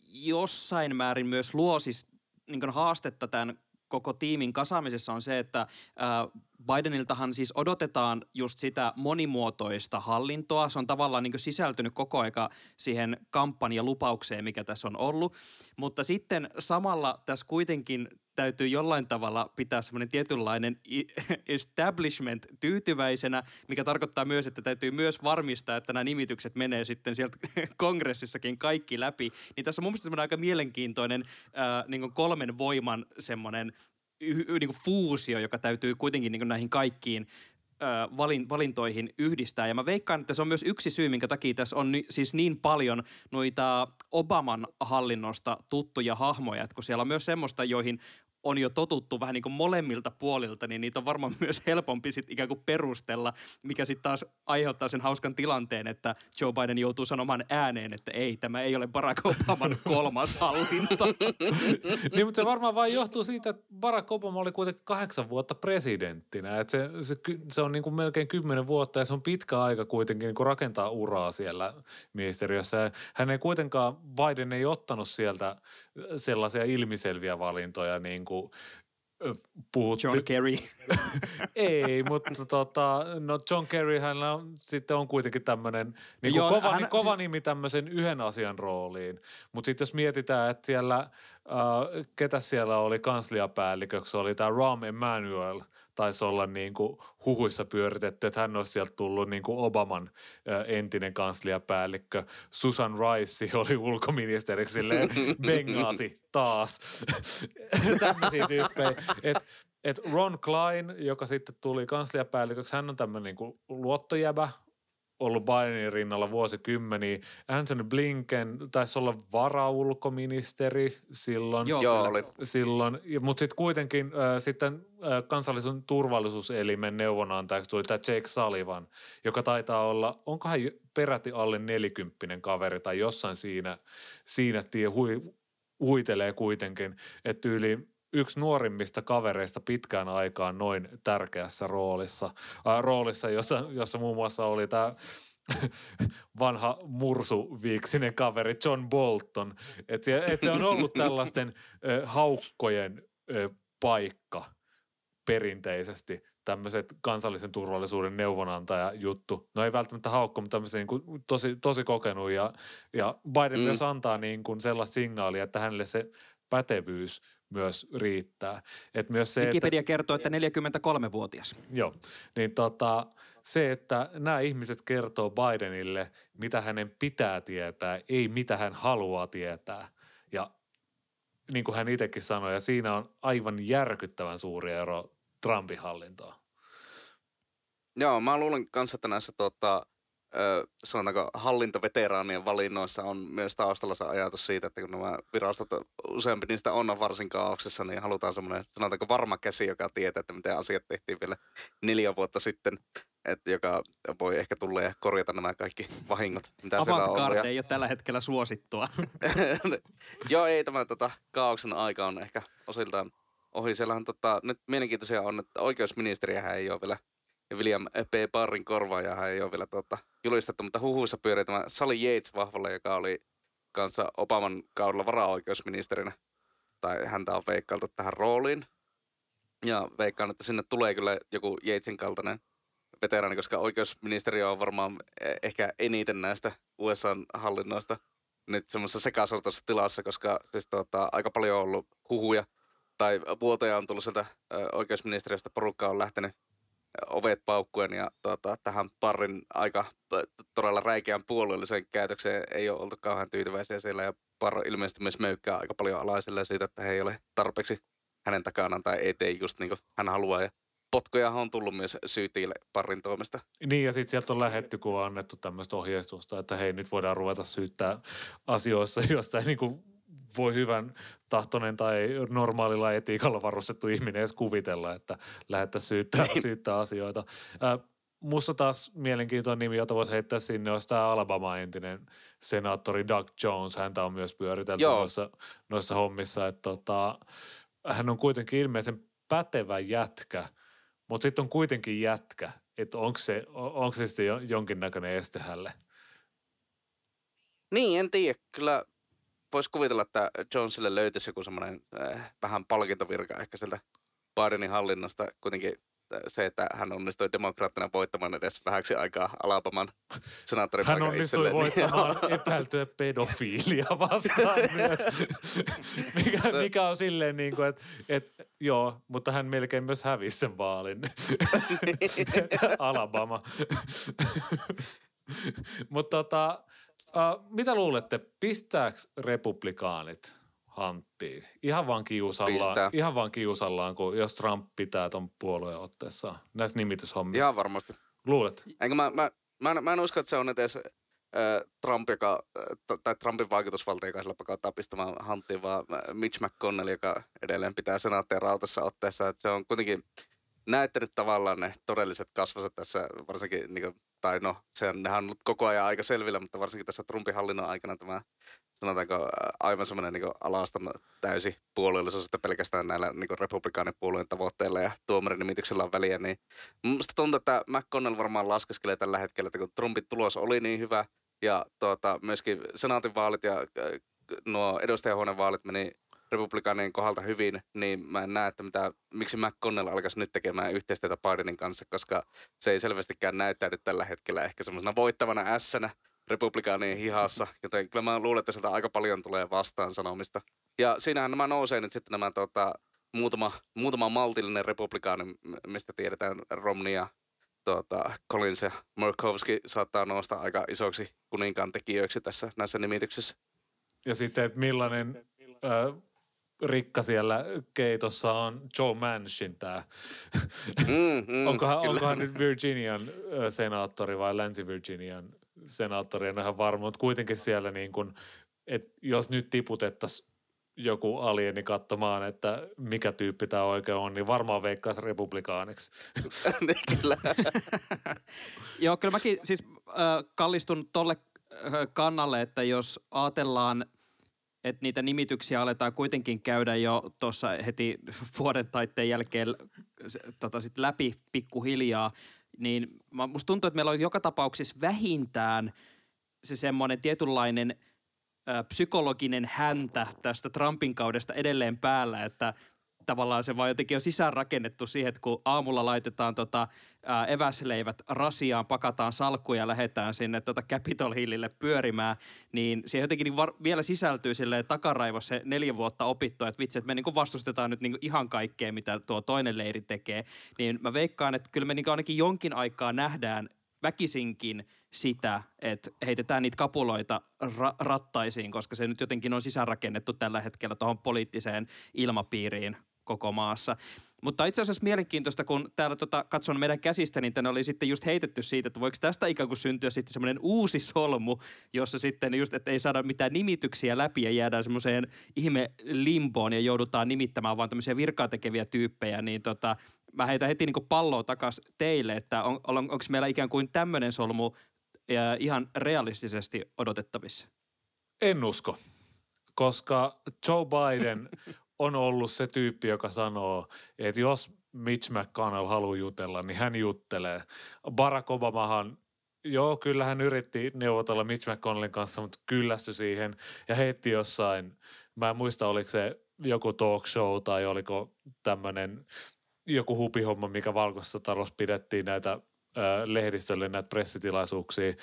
A: jossain määrin myös luo siis niin haastetta tämän koko tiimin kasaamisessa on se, että Bideniltahan siis odotetaan just sitä monimuotoista hallintoa. Se on tavallaan niin sisältynyt koko aika siihen kampanjalupaukseen, mikä tässä on ollut. Mutta sitten samalla tässä kuitenkin täytyy jollain tavalla pitää semmoinen tietynlainen [laughs] establishment tyytyväisenä, mikä tarkoittaa myös, että täytyy myös varmistaa, että nämä nimitykset menee sitten sieltä [laughs] kongressissakin kaikki läpi. Niin tässä on mun mielestä semmoinen aika mielenkiintoinen äh, niin kolmen voiman semmoinen y- niin fuusio, joka täytyy kuitenkin niin näihin kaikkiin valin, valintoihin yhdistää. Ja mä veikkaan, että se on myös yksi syy, minkä takia tässä on ni, siis niin paljon noita Obaman hallinnosta tuttuja hahmoja, että kun siellä on myös semmoista, joihin on jo totuttu vähän niin kuin molemmilta puolilta, niin niitä on varmaan [laughs] myös helpompi sitten ikään kuin perustella, mikä sitten taas aiheuttaa sen hauskan tilanteen, että Joe Biden joutuu sanomaan ääneen, että ei, tämä ei ole Barack Obaman [laughs] kolmas hallinto. [laughs]
B: niin, mutta se varmaan vain johtuu siitä, että Barack Obama oli kuitenkin kahdeksan vuotta presidenttinä. Että se, se, se on niin kuin melkein kymmenen vuotta ja se on pitkä aika kuitenkin niin kuin rakentaa uraa siellä ministeriössä. Hän ei kuitenkaan, Biden ei ottanut sieltä sellaisia ilmiselviä valintoja niin kuin puhuttu.
A: John Kerry. [laughs]
B: Ei, mutta tota, no John Kerry hän on, sitten on kuitenkin tämmöinen niin
A: Joo,
B: kova,
A: hän-
B: hän, kova nimi tämmöisen yhden asian rooliin. Mutta sitten jos mietitään, että siellä, äh, ketä siellä oli kansliapäälliköksi, oli tämä Rahm Emanuel, taisi olla niin kuin huhuissa pyöritetty, että hän olisi sieltä tullut niin kuin Obaman entinen kansliapäällikkö. Susan Rice [laughs] oli ulkoministeriksi silleen Benghazi taas. [laughs] Tämmöisiä tyyppejä. Et, et Ron Klein, joka sitten tuli kansliapäälliköksi, hän on tämmöinen niin luottojäbä, ollut Bidenin rinnalla vuosikymmeniä. Anthony Blinken taisi olla varaulkoministeri silloin.
A: Joo,
C: Joo, oli.
B: silloin, mutta sitten kuitenkin äh, sitten äh, kansallisen turvallisuuselimen neuvonantajaksi tuli tämä Jake Sullivan, joka taitaa olla, onkohan peräti alle nelikymppinen kaveri tai jossain siinä, siinä tie hui, huitelee kuitenkin, että yli yksi nuorimmista kavereista pitkään aikaan noin tärkeässä roolissa, äh, roolissa jossa, jossa muun muassa oli tämä [laughs] vanha mursuviiksinen kaveri John Bolton. Et se, et se on ollut tällaisten ö, haukkojen ö, paikka perinteisesti tämmöiset kansallisen turvallisuuden neuvonantaja juttu. No ei välttämättä haukko, mutta tämmöisen niin kuin tosi, tosi kokenut ja, ja Biden
C: Mm.
B: mm. myös antaa niin kuin sellaista signaalia, että hänelle se pätevyys myös riittää. Et myös se, että,
A: Wikipedia kertoo, että 43-vuotias.
B: Joo, niin tota, se, että nämä ihmiset kertoo Bidenille, mitä hänen pitää tietää, ei mitä hän haluaa tietää. Ja niin kuin hän itsekin sanoi, ja siinä on aivan järkyttävän suuri ero Trumpin hallintoon.
C: Joo, mä luulen kanssa, että näissä tota, sanotaanko hallintoveteraanien valinnoissa on myös taustalla se ajatus siitä, että kun nämä virastot, useampi niistä on varsin kaauksessa, niin halutaan semmoinen, sanotaanko varma käsi, joka tietää, että miten asiat tehtiin vielä neljä vuotta sitten, että joka voi ehkä tulla ja korjata nämä kaikki vahingot, mitä on.
A: Avantgarde
C: Ja-
A: ei ole tällä hetkellä suosittua. [laughs]
C: Joo, ei tämä tota, kaauksen aika on ehkä osiltaan ohi. Siellähän tota, nyt mielenkiintoisia on, että oikeusministeriähän ei ole vielä, William P. Barrin korvaajahan ei ole vielä tota, julistettu, mutta huhuissa pyörii tämä Sally Yates vahvalla, joka oli kanssa Obaman kaudella varaoikeusministerinä, tai häntä on veikkailtu tähän rooliin. Ja veikkaan, että sinne tulee kyllä joku Yatesin kaltainen veteraani, koska oikeusministeriö on varmaan eh, ehkä eniten näistä USA-hallinnoista nyt semmoisessa sekasortoisessa tilassa, koska siis tota, aika paljon on ollut huhuja tai vuotoja on tullut sieltä oikeusministeriöstä, porukka on lähtenyt ovet paukkuen ja tota, tähän parin aika todella räikeän puolueelliseen käytökseen ei ole oltu kauhean tyytyväisiä siellä ja Parro ilmeisesti myös möykkää aika paljon alaisille siitä, että he ei ole tarpeeksi hänen takanaan tai ei tee just niin kuin hän haluaa ja potkoja on tullut myös syytiille parin toimesta.
B: Niin ja sitten sieltä on lähetty, kun on annettu tämmöistä ohjeistusta, että hei nyt voidaan ruveta syyttää asioissa, [laughs] joista ei niin kuin voi hyvän tahtoinen tai normaalilla etiikalla varustettu ihminen edes kuvitella, että lähdettä syyttää,
C: Niin.
B: syyttää asioita. Äh, musta taas mielenkiintoinen nimi, jota voisi heittää sinne, olisi tämä Alabama entinen senaattori Doug Jones. Häntä on myös pyöritelty
C: Joo.
B: noissa, noissa hommissa. Että tota, hän on kuitenkin ilmeisen pätevä jätkä, mutta sitten on kuitenkin jätkä. Että onko se, onko se sitten jo- jonkinnäköinen este hälle?
C: Niin, en tiedä. Kyllä voisi kuvitella, että Jonesille löytyisi joku semmoinen äh, vähän palkintovirka ehkä sieltä Bidenin hallinnosta. Kuitenkin äh, se, että hän onnistui demokraattina voittamaan edes vähäksi aikaa Alabaman [laughs] senaattorin
B: Hän onnistui
C: itselleen, niin
B: voittamaan epäiltyä pedofiilia vastaan [laughs] myös, mikä, mikä on silleen niin kuin, että, että joo, mutta hän melkein myös hävisi sen vaalin. [laughs] Alabama. mutta tota, uh, mitä luulette, pistääkö republikaanit hanttiin? Ihan vaan kiusallaan,
C: Pistää.
B: ihan vaan kiusallaan, kun jos Trump pitää ton puolueen otteessaan näissä nimityshommissa.
C: Ihan varmasti.
B: Luulet?
C: Enkä mä, mä, mä, en, mä en usko, että se on edes äh, Trump, joka, äh, tai Trumpin vaikutusvalta, joka sillä pakottaa pistämään hanttiin, vaan Mitch McConnell, joka edelleen pitää senaattia rautassa otteessa. Että se on kuitenkin näyttänyt tavallaan ne todelliset kasvoset tässä, varsinkin, niin tai no, se on, nehän on ollut koko ajan aika selvillä, mutta varsinkin tässä Trumpin hallinnon aikana tämä sanotaanko aivan semmoinen niin alaston täysi puolueellisuus, että pelkästään näillä niin republikaanipuolueen tavoitteilla ja tuomarin nimityksellä on väliä, niin Musta tuntuu, että McConnell varmaan laskeskelee tällä hetkellä, että kun Trumpin tulos oli niin hyvä ja tuota, myöskin senaatin vaalit ja nuo edustajahuoneen vaalit meni republikaanien kohdalta hyvin, niin mä en näe, että mitä, miksi McConnell alkaisi nyt tekemään yhteistyötä Bidenin kanssa, koska se ei selvästikään näyttäydy tällä hetkellä ehkä semmoisena voittavana ässänä republikaanien hihassa, [laughs] joten kyllä mä luulen, että sieltä aika paljon tulee vastaan sanomista. Ja siinähän nämä nousee nyt sitten nämä tota, muutama, muutama maltillinen republikaani, mistä tiedetään Romney ja tuota, Collins ja Murkowski saattaa nousta aika isoksi kuninkaan tekijöiksi tässä näissä nimityksissä.
B: Ja sitten, että millainen ö, rikka siellä keitossa on Joe Manchin tämä.
C: Mm, mm, [laughs]
B: onkohan,
C: kyllä.
B: onkohan nyt Virginian senaattori vai Länsi-Virginian senaattori, en ole ihan varma, mutta kuitenkin siellä niin kuin, että jos nyt tiputettaisiin joku alieni katsomaan, että mikä tyyppi tämä oikein on, niin varmaan veikkaisi republikaaniksi. [laughs]
C: Niin, kyllä. [laughs]
A: Joo, kyllä mäkin siis äh, kallistun tolle äh, kannalle, että jos ajatellaan, että niitä nimityksiä aletaan kuitenkin käydä jo tuossa heti [laughs] vuoden taitteen jälkeen tota, sit läpi pikkuhiljaa, niin musta tuntuu, että meillä on joka tapauksessa vähintään se semmoinen tietynlainen psykologinen häntä tästä Trumpin kaudesta edelleen päällä, että tavallaan se vaan jotenkin on sisäänrakennettu siihen, että kun aamulla laitetaan tota, ää, eväsleivät rasiaan, pakataan salkkuja ja lähdetään sinne tota Capitol Hillille pyörimään, niin siihen jotenkin niin var- vielä sisältyy silleen takaraivossa se neljä vuotta opittu, että vitsi, että me niin vastustetaan nyt niin ihan kaikkea, mitä tuo toinen leiri tekee, niin mä veikkaan, että kyllä me niin ainakin jonkin aikaa nähdään väkisinkin sitä, että heitetään niitä kapuloita ra- rattaisiin, koska se nyt jotenkin on sisäänrakennettu tällä hetkellä tuohon poliittiseen ilmapiiriin koko maassa. Mutta itse asiassa mielenkiintoista, kun täällä tota, katson meidän käsistä, niin tänne oli sitten just heitetty siitä, että voiko tästä ikään kuin syntyä sitten semmoinen uusi solmu, jossa sitten just, että ei saada mitään nimityksiä läpi ja jäädään semmoiseen ihme limboon ja joudutaan nimittämään vaan tämmöisiä virkaa tekeviä tyyppejä, niin tota, mä heitän heti niin palloa takas teille, että on, on, onko meillä ikään kuin tämmöinen solmu ja ihan realistisesti odotettavissa?
B: En usko, koska Joe Biden on ollut se tyyppi, joka sanoo, että jos Mitch McConnell haluaa jutella, niin hän juttelee. Barack Obamahan, joo, kyllä hän yritti neuvotella Mitch McConnellin kanssa, mutta kyllästyi siihen ja heitti jossain, mä en muista, oliko se joku talk show tai oliko tämmöinen joku hupihomma, mikä valkoisessa talossa pidettiin näitä lehdistölle näitä pressitilaisuuksia,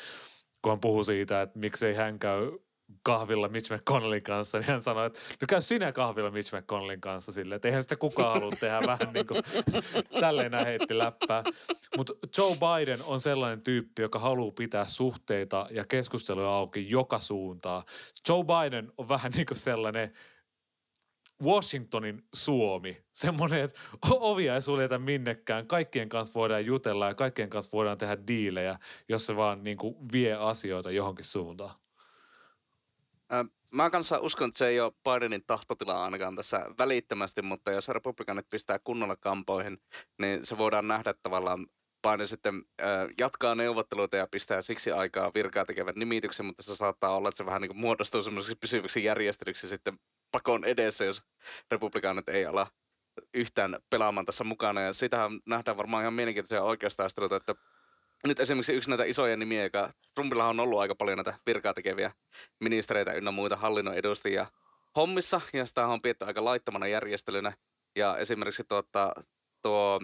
B: kun hän puhuu siitä, että miksei hän käy kahvilla Mitch McConnellin kanssa, niin hän sanoi, että no käy sinä kahvilla Mitch McConnellin kanssa silleen, että eihän sitä kukaan halua tehdä [laughs] vähän niin kuin, [laughs] tälleen heitti läppää. Mutta Joe Biden on sellainen tyyppi, joka haluaa pitää suhteita ja keskusteluja auki joka suuntaan. Joe Biden on vähän niin kuin sellainen Washingtonin Suomi. Semmoinen, että ovia ei suljeta minnekään. Kaikkien kanssa voidaan jutella ja kaikkien kanssa voidaan tehdä diilejä, jos se vaan niin kuin vie asioita johonkin suuntaan.
C: Mä kanssa uskon, että se ei ole Bidenin tahtotila ainakaan tässä välittömästi, mutta jos republikaanit pistää kunnolla kampoihin, niin se voidaan nähdä tavallaan Biden sitten ö, jatkaa neuvotteluita ja pistää siksi aikaa virkaa tekevän nimityksen, mutta se saattaa olla, että se vähän niin kuin muodostuu semmoiseksi pysyväksi järjestelyksi sitten pakon edessä, jos republikaanit ei ala yhtään pelaamaan tässä mukana. Ja sitähän nähdään varmaan ihan mielenkiintoisia oikeastaisteluita, että nyt esimerkiksi yksi näitä isoja nimiä, joka Trumpilla on ollut aika paljon näitä virkaa tekeviä ministereitä ynnä muita hallinnon edustajia hommissa, ja sitä on pidetty aika laittomana järjestelynä. Ja esimerkiksi tuota, tuo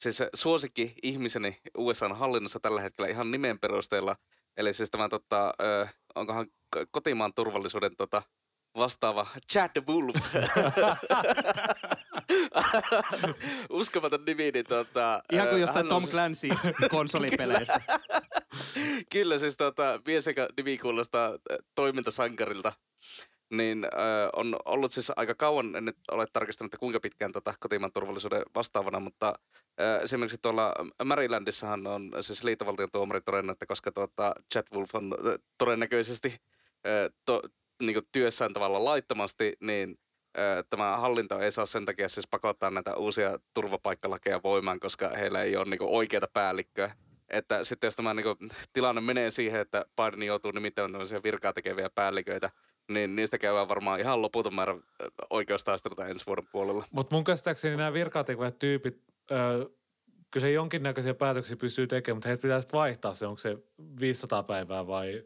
C: siis suosikki ihmiseni USAn hallinnossa tällä hetkellä ihan nimen perusteella, eli siis tämä ö, onkohan kotimaan turvallisuuden tota, vastaava Chad Wolf. [laughs] [laughs] Uskomaton nimi, niin tota...
A: Ihan kuin jostain Tom
C: siis-
A: Clancy konsolipeleistä. [laughs]
C: Kyllä, siis tota, mies, joka nimi kuulostaa toimintasankarilta, niin äh, on ollut siis aika kauan, en nyt ole tarkistanut, että kuinka pitkään tota kotimaan turvallisuuden vastaavana, mutta äh, esimerkiksi tuolla Marylandissahan on siis liittovaltion tuomari todennut, että koska tota Chad Wolf on äh, todennäköisesti äh, to, niin työssään tavallaan laittomasti, niin tämä hallinto ei saa sen takia siis pakottaa näitä uusia turvapaikkalakeja voimaan, koska heillä ei ole niin oikeata päällikköä että sitten jos tämä niin tilanne menee siihen, että Biden joutuu nimittämään tämmöisiä virkaa tekeviä päälliköitä, niin niistä käydään varmaan ihan loputon määrä ö, oikeustaisteluita ensi vuoden puolella.
B: Mutta mun käsittääkseni nämä virkatekevät tyypit, ö, kyllä se jonkinnäköisiä päätöksiä pystyy tekemään, mutta heitä pitää sitten vaihtaa se, onko se 500 päivää vai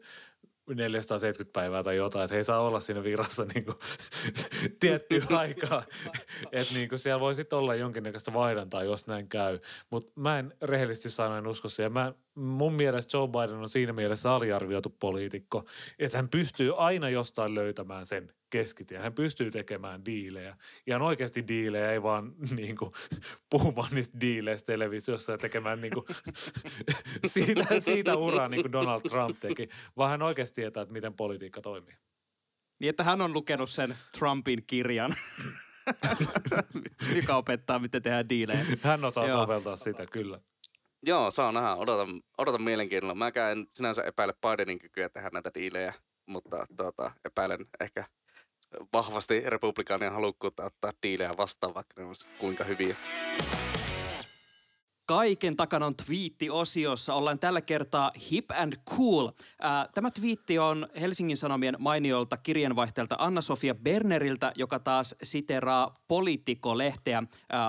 B: 470 päivää tai jotain, että he ei saa olla siinä virassa [laughs] niin kuin, tiettyä [laughs] aikaa. Että niin kuin siellä voi sitten olla jonkinnäköistä vaihdantaa, jos näin käy. Mutta mä en rehellisesti sanoen usko siihen. Mä, mun mielestä Joe Biden on siinä mielessä aliarvioitu poliitikko, että hän pystyy aina jostain löytämään sen keskitien. Hän pystyy tekemään diilejä. Ihan oikeasti diilejä, ei vaan [laughs] niin kuin, puhumaan niistä diileistä televisiossa ja tekemään niin kuin, [laughs] siitä, siitä uraa niin kuin Donald Trump teki, vaan hän oikeasti tietää, että miten politiikka toimii.
A: Niin, että hän on lukenut sen Trumpin kirjan, [laughs] mikä opettaa, miten tehdään diilejä.
B: Hän osaa
A: Joo.
B: soveltaa sitä, kyllä.
C: Joo, saa nähdä. Odotan, odotan mielenkiinnolla. Mäkään en sinänsä epäile Bidenin kykyä tehdä näitä diilejä, mutta tuota, epäilen ehkä vahvasti republikaanien halukkuutta ottaa diilejä vastaan, vaikka ne olisi kuinka hyviä.
A: Kaiken takana on twiitti-osiossa. Ollaan tällä kertaa hip and cool. Ää, Tämä twiitti on Helsingin Sanomien mainiolta kirjanvaihteelta Anna-Sofia Berneriltä, joka taas siteraa Politico-lehteä.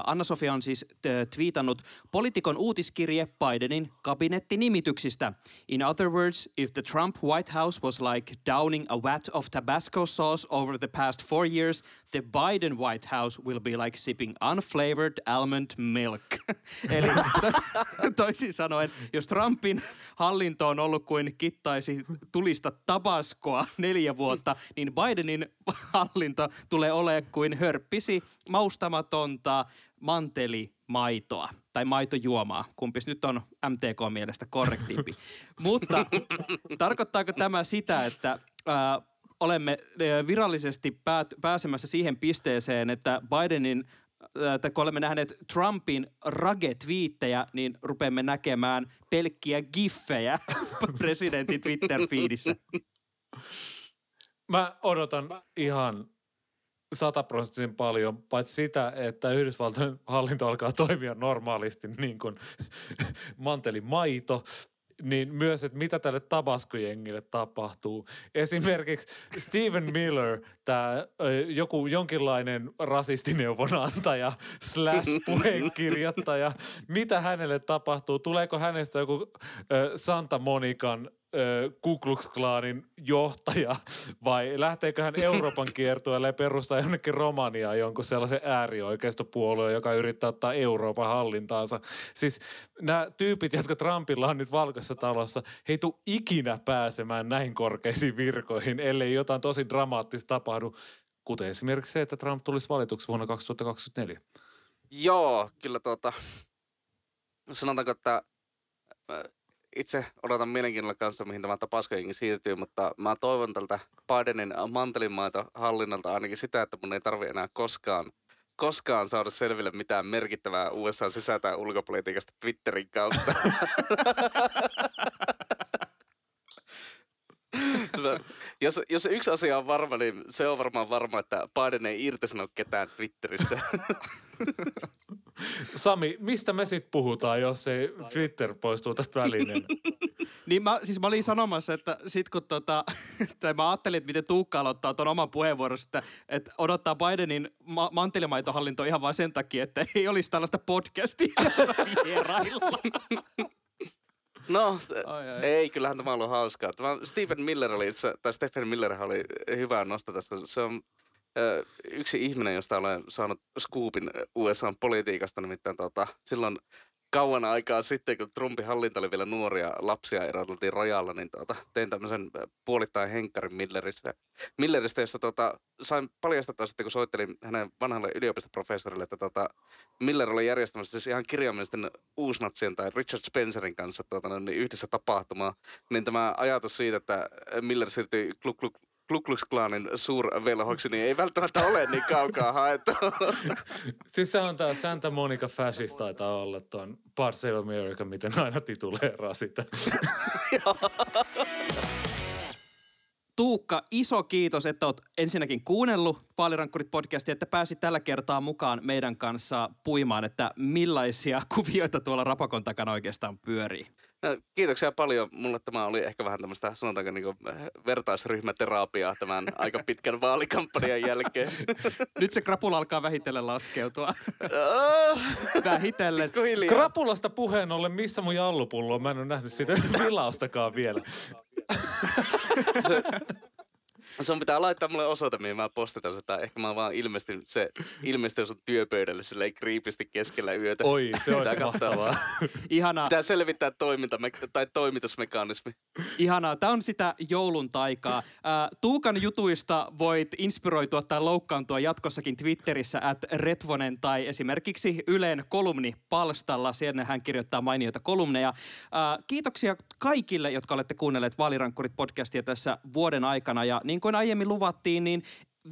A: Anna-Sofia on siis twiitannut Politikon uutiskirje Bidenin kabinettinimityksistä. In other words, if the Trump White House was like downing a vat of Tabasco sauce over the past four years, the Biden White House will be like sipping unflavored almond milk. [laughs] Eli toisin sanoen, jos Trumpin hallinto on ollut kuin kittaisi tulista tabaskoa neljä vuotta, niin Bidenin hallinto tulee olemaan kuin hörppisi maustamatonta mantelimaitoa tai maitojuomaa. Kumpis nyt on MTK-mielestä korrektiimpi. Mutta tarkoittaako tämä sitä, että ää, olemme virallisesti päät, pääsemässä siihen pisteeseen, että Bidenin että kun olemme nähneet Trumpin rage-twiittejä, niin rupeamme näkemään pelkkiä giffejä [laughs] presidentin Twitter-feedissä.
B: Mä odotan ihan sataprosenttisen paljon, paitsi sitä, että Yhdysvaltojen hallinto alkaa toimia normaalisti niin kuin [laughs] mantelimaito, niin myös, että mitä tälle tabaskojengille tapahtuu. Esimerkiksi Stephen Miller, tämä joku jonkinlainen rasistineuvonantaja slash [laughs] puheenkirjoittaja, mitä hänelle tapahtuu? Tuleeko hänestä joku Santa Monikan Ku Klux Klanin johtaja vai lähteekö hän Euroopan kiertueelle ja perustaa jonnekin Romaniaan jonkun sellaisen äärioikeistopuolueen, joka yrittää ottaa Euroopan hallintaansa. Siis nämä tyypit, jotka Trumpilla on nyt valkoisessa talossa, he ei tule ikinä pääsemään näin korkeisiin virkoihin, ellei jotain tosi dramaattista tapahdu, kuten esimerkiksi se, että Trump tulisi valituksi vuonna 2024.
C: Joo, kyllä tuota, sanotaanko, että itse odotan mielenkiinnolla kanssa, mihin tämä tapaskojengi siirtyy, mutta mä toivon tältä Bidenin mantelinmaita hallinnalta ainakin sitä, että mun ei tarvi enää koskaan koskaan saada selville mitään merkittävää USA sisä- tai ulkopolitiikasta Twitterin kautta. Tota, jos, jos yksi asia on varma, niin se on varmaan varma, että Biden ei irtisano ketään Twitterissä.
B: Sami, mistä me sitten puhutaan, jos ei Twitter poistuu tästä välineen?
A: Niin mä, siis mä olin sanomassa, että sit kun tota, [laughs] tai mä ajattelin, että miten Tuukka aloittaa tuon oman puheenvuoron, että, että odottaa Bidenin ma- mantelimaitohallinto ihan vain sen takia, että ei olisi tällaista podcastia [laughs] vierailla.
C: No,
A: Ai, ai.
C: ei, kyllähän tämä on ollut hauskaa. Tämä Stephen Miller oli, tai Stephen Miller oli hyvä nosto tässä. Se on yksi ihminen, josta olen saanut scoopin USA-politiikasta, nimittäin tota, silloin kauan aikaa sitten, kun Trumpin hallinto oli vielä nuoria lapsia eroteltiin rajalla, niin tota, tein tämmöisen puolittain henkkarin Milleristä, Milleristä jossa tota, sain paljastaa sitten, kun soittelin hänen vanhalle yliopistoprofessorille, että tota, Miller oli järjestämässä siis ihan kirjaimellisten uusnatsien tai Richard Spencerin kanssa tuota, niin yhdessä tapahtumaa, niin tämä ajatus siitä, että Miller siirtyi Ku Klux Ku Klux Klanin suurvelhoiksi, niin ei välttämättä ole niin kaukaa haettu. [laughs]
B: siis se on tämä Santa Monica Fascist taitaa olla tuon Parts of America, miten aina tituleeraa sitä. [laughs] [laughs]
A: Tuukka, iso kiitos, että oot ensinnäkin kuunnellut Vaalirankkurit podcastia, että pääsit tällä kertaa mukaan meidän kanssa puimaan, että millaisia [laughs] kuvioita tuolla rapakon takana oikeastaan pyörii.
C: No, kiitoksia paljon. Mulle tämä oli ehkä vähän tämmöistä, sanotaanko niin vertaisryhmäterapiaa tämän [laughs] aika pitkän vaalikampanjan jälkeen. [laughs]
A: Nyt se krapula alkaa vähitellen laskeutua.
C: Ah,
A: vähitellen.
B: Krapulasta puheen ollen, missä mun jallupullo on? Mä en ole nähnyt sitä vilaustakaan vielä.
C: to, Sun pitää laittaa mulle osoite, mihin mä postataan sitä. Ehkä mä vaan ilmestyn, se ilmestyy sun työpöydälle silleen kriipisti keskellä yötä.
B: Oi, se on mahtavaa.
A: Ihanaa.
C: Pitää selvittää toiminta tai toimitusmekanismi.
A: Ihanaa. Tämä on sitä joulun taikaa. Tuukan jutuista voit inspiroitua tai loukkaantua jatkossakin Twitterissä at Retvonen tai esimerkiksi Ylen kolumnipalstalla. Siellä hän kirjoittaa mainioita kolumneja. Kiitoksia kaikille, jotka olette kuunnelleet Vaalirankkurit podcastia tässä vuoden aikana. Ja niin kuin aiemmin luvattiin, niin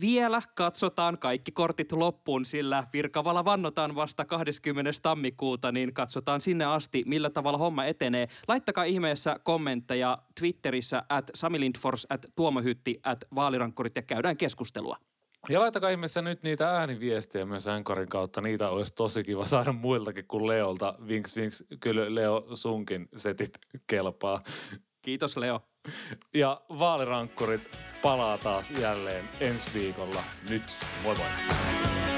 A: vielä katsotaan kaikki kortit loppuun, sillä virkavala vannotaan vasta 20. tammikuuta, niin katsotaan sinne asti, millä tavalla homma etenee. Laittakaa ihmeessä kommentteja Twitterissä at Sami Lindfors, at Tuomohytti, at Vaalirankkurit ja käydään keskustelua.
B: Ja laittakaa ihmeessä nyt niitä ääniviestejä myös Ankorin kautta. Niitä olisi tosi kiva saada muiltakin kuin Leolta. Vinks, vinks, kyllä Leo sunkin setit kelpaa.
A: Kiitos Leo. [laughs]
B: Ja vaalirankkurit palaa taas jälleen ensi viikolla. Nyt moi moi.